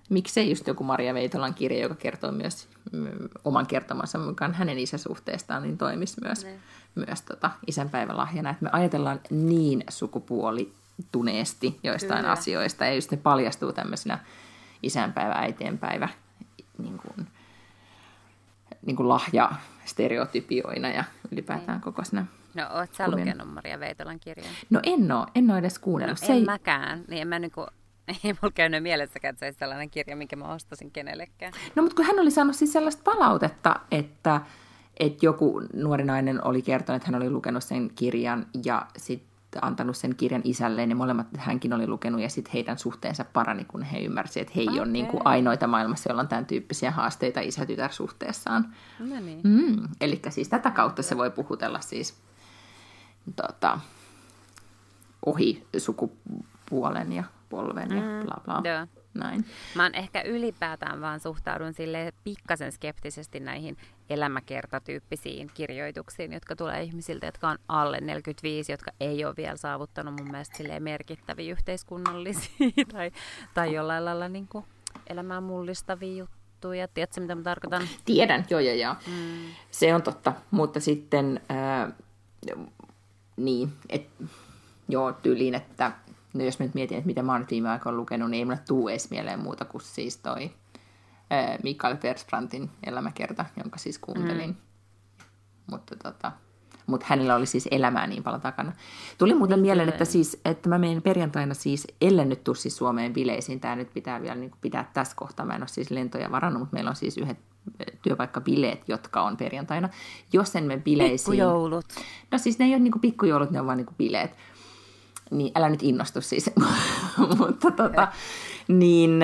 miksei just joku Maria Veitolan kirja, joka kertoo myös mm, oman kertomansa mukaan hänen isäsuhteestaan, niin toimisi myös, ne. myös tota, isänpäivälahjana. Että me ajatellaan niin sukupuolituneesti joistain Kyllä. asioista, ja just ne paljastuu tämmöisenä isänpäivä, äitienpäivä, niin kuin, niin kuin lahja stereotypioina ja ylipäätään niin. koko sinä. No, oot sä kuvien. lukenut Maria Veitolan kirjan? No en oo, en oo edes kuunnellut. No, se en ei... mäkään, niin en mä niinku, ei mulla käynyt mielessäkään, että se olisi sellainen kirja, minkä mä ostasin kenellekään. No, mutta kun hän oli saanut siis sellaista palautetta, että, että joku nuori nainen oli kertonut, että hän oli lukenut sen kirjan ja sitten antanut sen kirjan isälleen, ja molemmat hänkin oli lukenut, ja sitten heidän suhteensa parani, kun he ymmärsivät, että he ei okay. ole niin kuin ainoita maailmassa, joilla on tämän tyyppisiä haasteita isä-tytär-suhteessaan. No niin. Mm, eli siis tätä kautta se voi puhutella siis tota, ohi sukupuolen ja polven ja bla bla. Joo. Näin. Mä oon ehkä ylipäätään vaan suhtaudun sille pikkasen skeptisesti näihin elämäkertatyyppisiin kirjoituksiin, jotka tulee ihmisiltä, jotka on alle 45, jotka ei ole vielä saavuttanut mun mielestä merkittäviä yhteiskunnallisia tai, tai jollain lailla niin kuin elämää mullistavia juttuja. Tiedätkö, mitä mä tarkoitan? Tiedän, joo joo joo. Mm. Se on totta, mutta sitten äh, niin, että joo, tyyliin, että no jos mä nyt mietin, että mitä mä oon nyt viime aikoina lukenut, niin ei mulle tuu edes mieleen muuta kuin siis toi äh, Mikael Persbrantin elämäkerta, jonka siis kuuntelin. Mm. Mutta tota, mutta hänellä oli siis elämää niin paljon takana. Tuli muuten niin, mieleen, että, siis, että mä menen perjantaina siis, ellen nyt tuu siis Suomeen bileisiin, tämä nyt pitää vielä niin pitää tässä kohtaa, mä en ole siis lentoja varannut, mutta meillä on siis yhdet työpaikkabileet, jotka on perjantaina. Jos en me bileisiin... Pikkujoulut. No siis ne ei ole niin pikkujoulut, ne on vaan niin bileet. Niin älä nyt innostu siis. mutta tota, niin,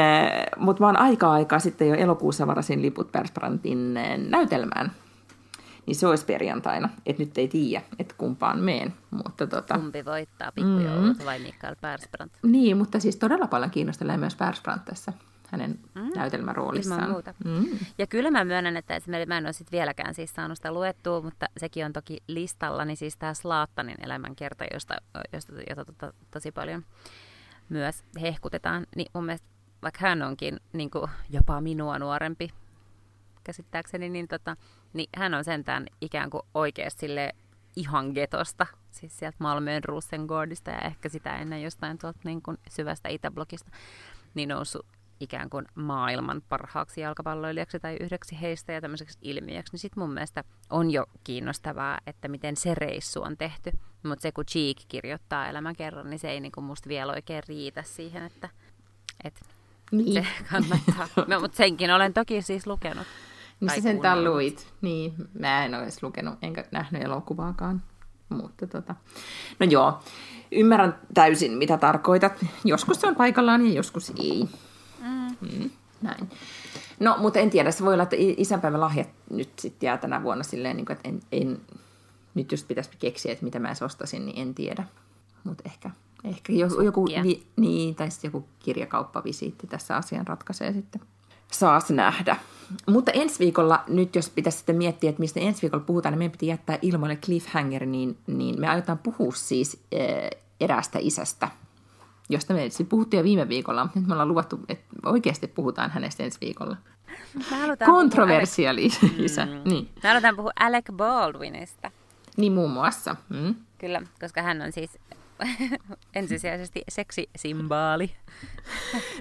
mutta mä oon aika aikaa sitten jo elokuussa varasin liput Persbrantin näytelmään niin se olisi perjantaina. Että nyt ei tiedä, että kumpaan meen. Mutta tota... Kumpi voittaa, pikkujoulut mm. vai Mikael Persbrandt? Niin, mutta siis todella paljon kiinnostelee myös Persbrandt tässä hänen mm. näytelmäroolissaan. Mm. Ja kyllä mä myönnän, että esimerkiksi mä en ole sit vieläkään siis saanut sitä luettua, mutta sekin on toki listalla, niin siis tämä Slaattanin elämänkerta, josta, josta jota, tota, tosi paljon myös hehkutetaan, niin mun mielestä vaikka hän onkin niin kuin jopa minua nuorempi, käsittääkseni, niin, tota, niin hän on sentään ikään kuin oikeasti sille ihan getosta, siis sieltä Malmöön Russengårdista ja ehkä sitä ennen jostain tuolta niin kuin syvästä Itäblokista, niin noussut ikään kuin maailman parhaaksi jalkapalloilijaksi tai yhdeksi heistä ja tämmöiseksi ilmiöksi, niin sitten mun mielestä on jo kiinnostavaa, että miten se reissu on tehty. Mutta se, kun Cheek kirjoittaa elämäkerran, niin se ei niinku musta vielä oikein riitä siihen, että, että niin. se kannattaa. No, mutta senkin olen toki siis lukenut. Niin sä sentään luit. Niin, mä en ole edes lukenut, enkä nähnyt elokuvaakaan. Mutta tota. No joo, ymmärrän täysin, mitä tarkoitat. Joskus se on paikallaan ja joskus ei. Mm. Näin. No, mutta en tiedä, se voi olla, että isänpäivän lahjat nyt sitten jää tänä vuonna silleen, niin kuin, että en, en, nyt just pitäisi keksiä, että mitä mä edes ostasin, niin en tiedä. Mutta ehkä, ehkä joku, joku, vi, niin, tai joku kirjakauppavisiitti tässä asian ratkaisee sitten saas nähdä. Mutta ensi viikolla, nyt jos pitäisi sitten miettiä, että mistä ensi viikolla puhutaan, niin meidän piti jättää ilmoille cliffhanger, niin, niin me aiotaan puhua siis äh, eräästä isästä, josta me siis puhuttiin jo viime viikolla, mutta nyt me ollaan luvattu, että oikeasti puhutaan hänestä ensi viikolla. Kontroversiaali isä. Mm. Niin. Me halutaan puhua Alec Baldwinista. Niin muun muassa. Mm. Kyllä, koska hän on siis ensisijaisesti seksisimbaali.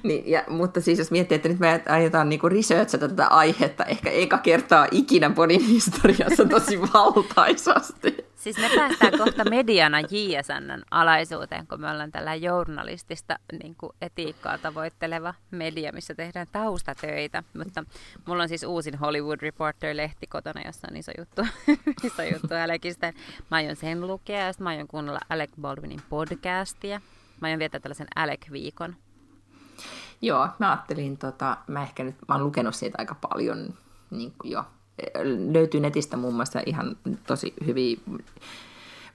niin, ja, mutta siis jos miettii, että nyt me aiotaan niinku researchata tätä aihetta ehkä eka kertaa ikinä podin historiassa tosi valtaisasti. Siis me päästään kohta mediana JSNn alaisuuteen, kun me ollaan tällä journalistista niin kuin etiikkaa tavoitteleva media, missä tehdään taustatöitä. Mutta mulla on siis uusin Hollywood Reporter-lehti kotona, jossa on iso juttu, iso juttu Alekista. Mä aion sen lukea ja sitten mä aion kuunnella Alec Baldwinin podcastia. Mä aion viettää tällaisen Alec-viikon. Joo, mä ajattelin, tota, mä ehkä nyt, mä oon lukenut siitä aika paljon niin kuin jo löytyy netistä muun muassa ihan tosi hyviä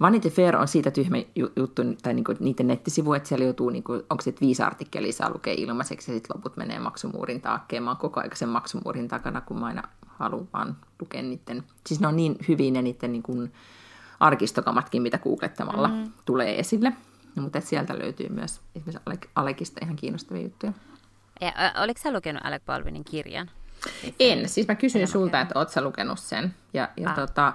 Vanity Fair on siitä tyhmä juttu, tai niinku niiden nettisivu, että siellä joutuu, niinku, onko se viisi artikkelia saa lukea ilmaiseksi, ja sitten loput menee maksumuurin taakkeen. Mä oon koko ajan sen maksumuurin takana, kun mä aina haluan lukea niiden. Siis ne on niin hyviä ne niiden niinku, arkistokamatkin, mitä googlettamalla mm. tulee esille. No, mutta sieltä löytyy myös esimerkiksi Alekista ihan kiinnostavia juttuja. Ja, oliko sä lukenut Alec Baldwinin kirjan? En, siis mä kysyin sulta, että oot sä lukenut sen. Ja, ja ah. tota,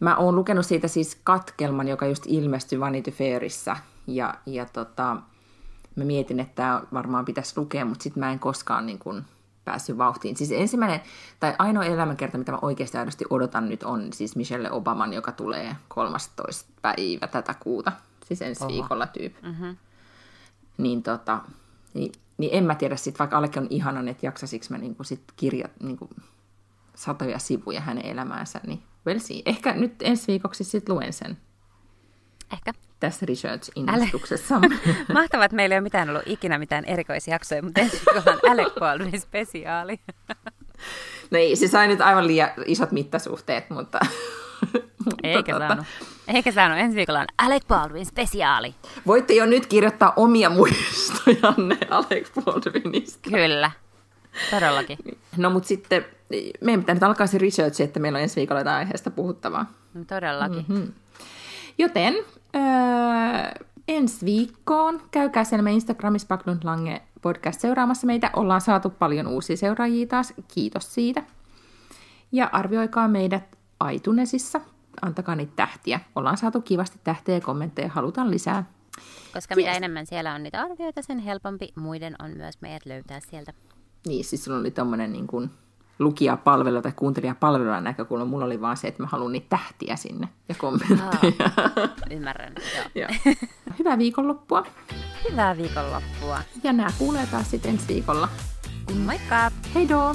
mä oon lukenut siitä siis katkelman, joka just ilmestyi Vanity Fairissa. Ja, ja tota, mä mietin, että tämä varmaan pitäisi lukea, mutta sitten mä en koskaan niin kun, päässyt vauhtiin. Siis ensimmäinen, tai ainoa elämänkerta, mitä mä oikeasti aidosti odotan nyt, on siis Michelle Obaman, joka tulee 13. päivä tätä kuuta. Siis ensi Oho. viikolla tyyppi. Mm-hmm. Niin tota, niin niin en mä tiedä sitten, vaikka Aleke on ihanan, että jaksasiksi mä niinku sit kirjat niinku satoja sivuja hänen elämäänsä, niin well see. Ehkä nyt ensi viikoksi sitten luen sen. Ehkä. Tässä research-innostuksessa. Mahtavaa, että meillä ei ole mitään ollut ikinä mitään erikoisjaksoja, mutta ensi viikolla on Alec Baldwin spesiaali. no ei, se sai nyt aivan liian isot mittasuhteet, mutta eikä tota... saanut. Eikä saanut. Ensi viikolla on Alec Baldwin spesiaali. Voitte jo nyt kirjoittaa omia muistojanne Alec Baldwinista. Kyllä. Todellakin. No mutta sitten meidän pitää nyt alkaa se research, että meillä on ensi viikolla jotain aiheesta puhuttavaa. No, todellakin. Mm-hmm. Joten öö, ensi viikkoon käykää siellä meidän Instagramissa Backlund Lange podcast seuraamassa meitä. Ollaan saatu paljon uusia seuraajia taas. Kiitos siitä. Ja arvioikaa meidät iTunesissa. Antakaa niitä tähtiä. Ollaan saatu kivasti tähteä ja kommentteja, halutaan lisää. Koska yes. mitä enemmän siellä on niitä arvioita, sen helpompi muiden on myös meidät löytää sieltä. Niin, siis sulla oli tommonen niin kuin lukijapalvelu tai kuuntelijapalvelun näkökulma. Mulla oli vaan se, että mä haluan niitä tähtiä sinne ja kommentteja. Aa, ymmärrän, joo. Joo. Hyvää viikonloppua. Hyvää viikonloppua. Ja nää kuulee taas sitten ensi viikolla. Moikka! Hei doo!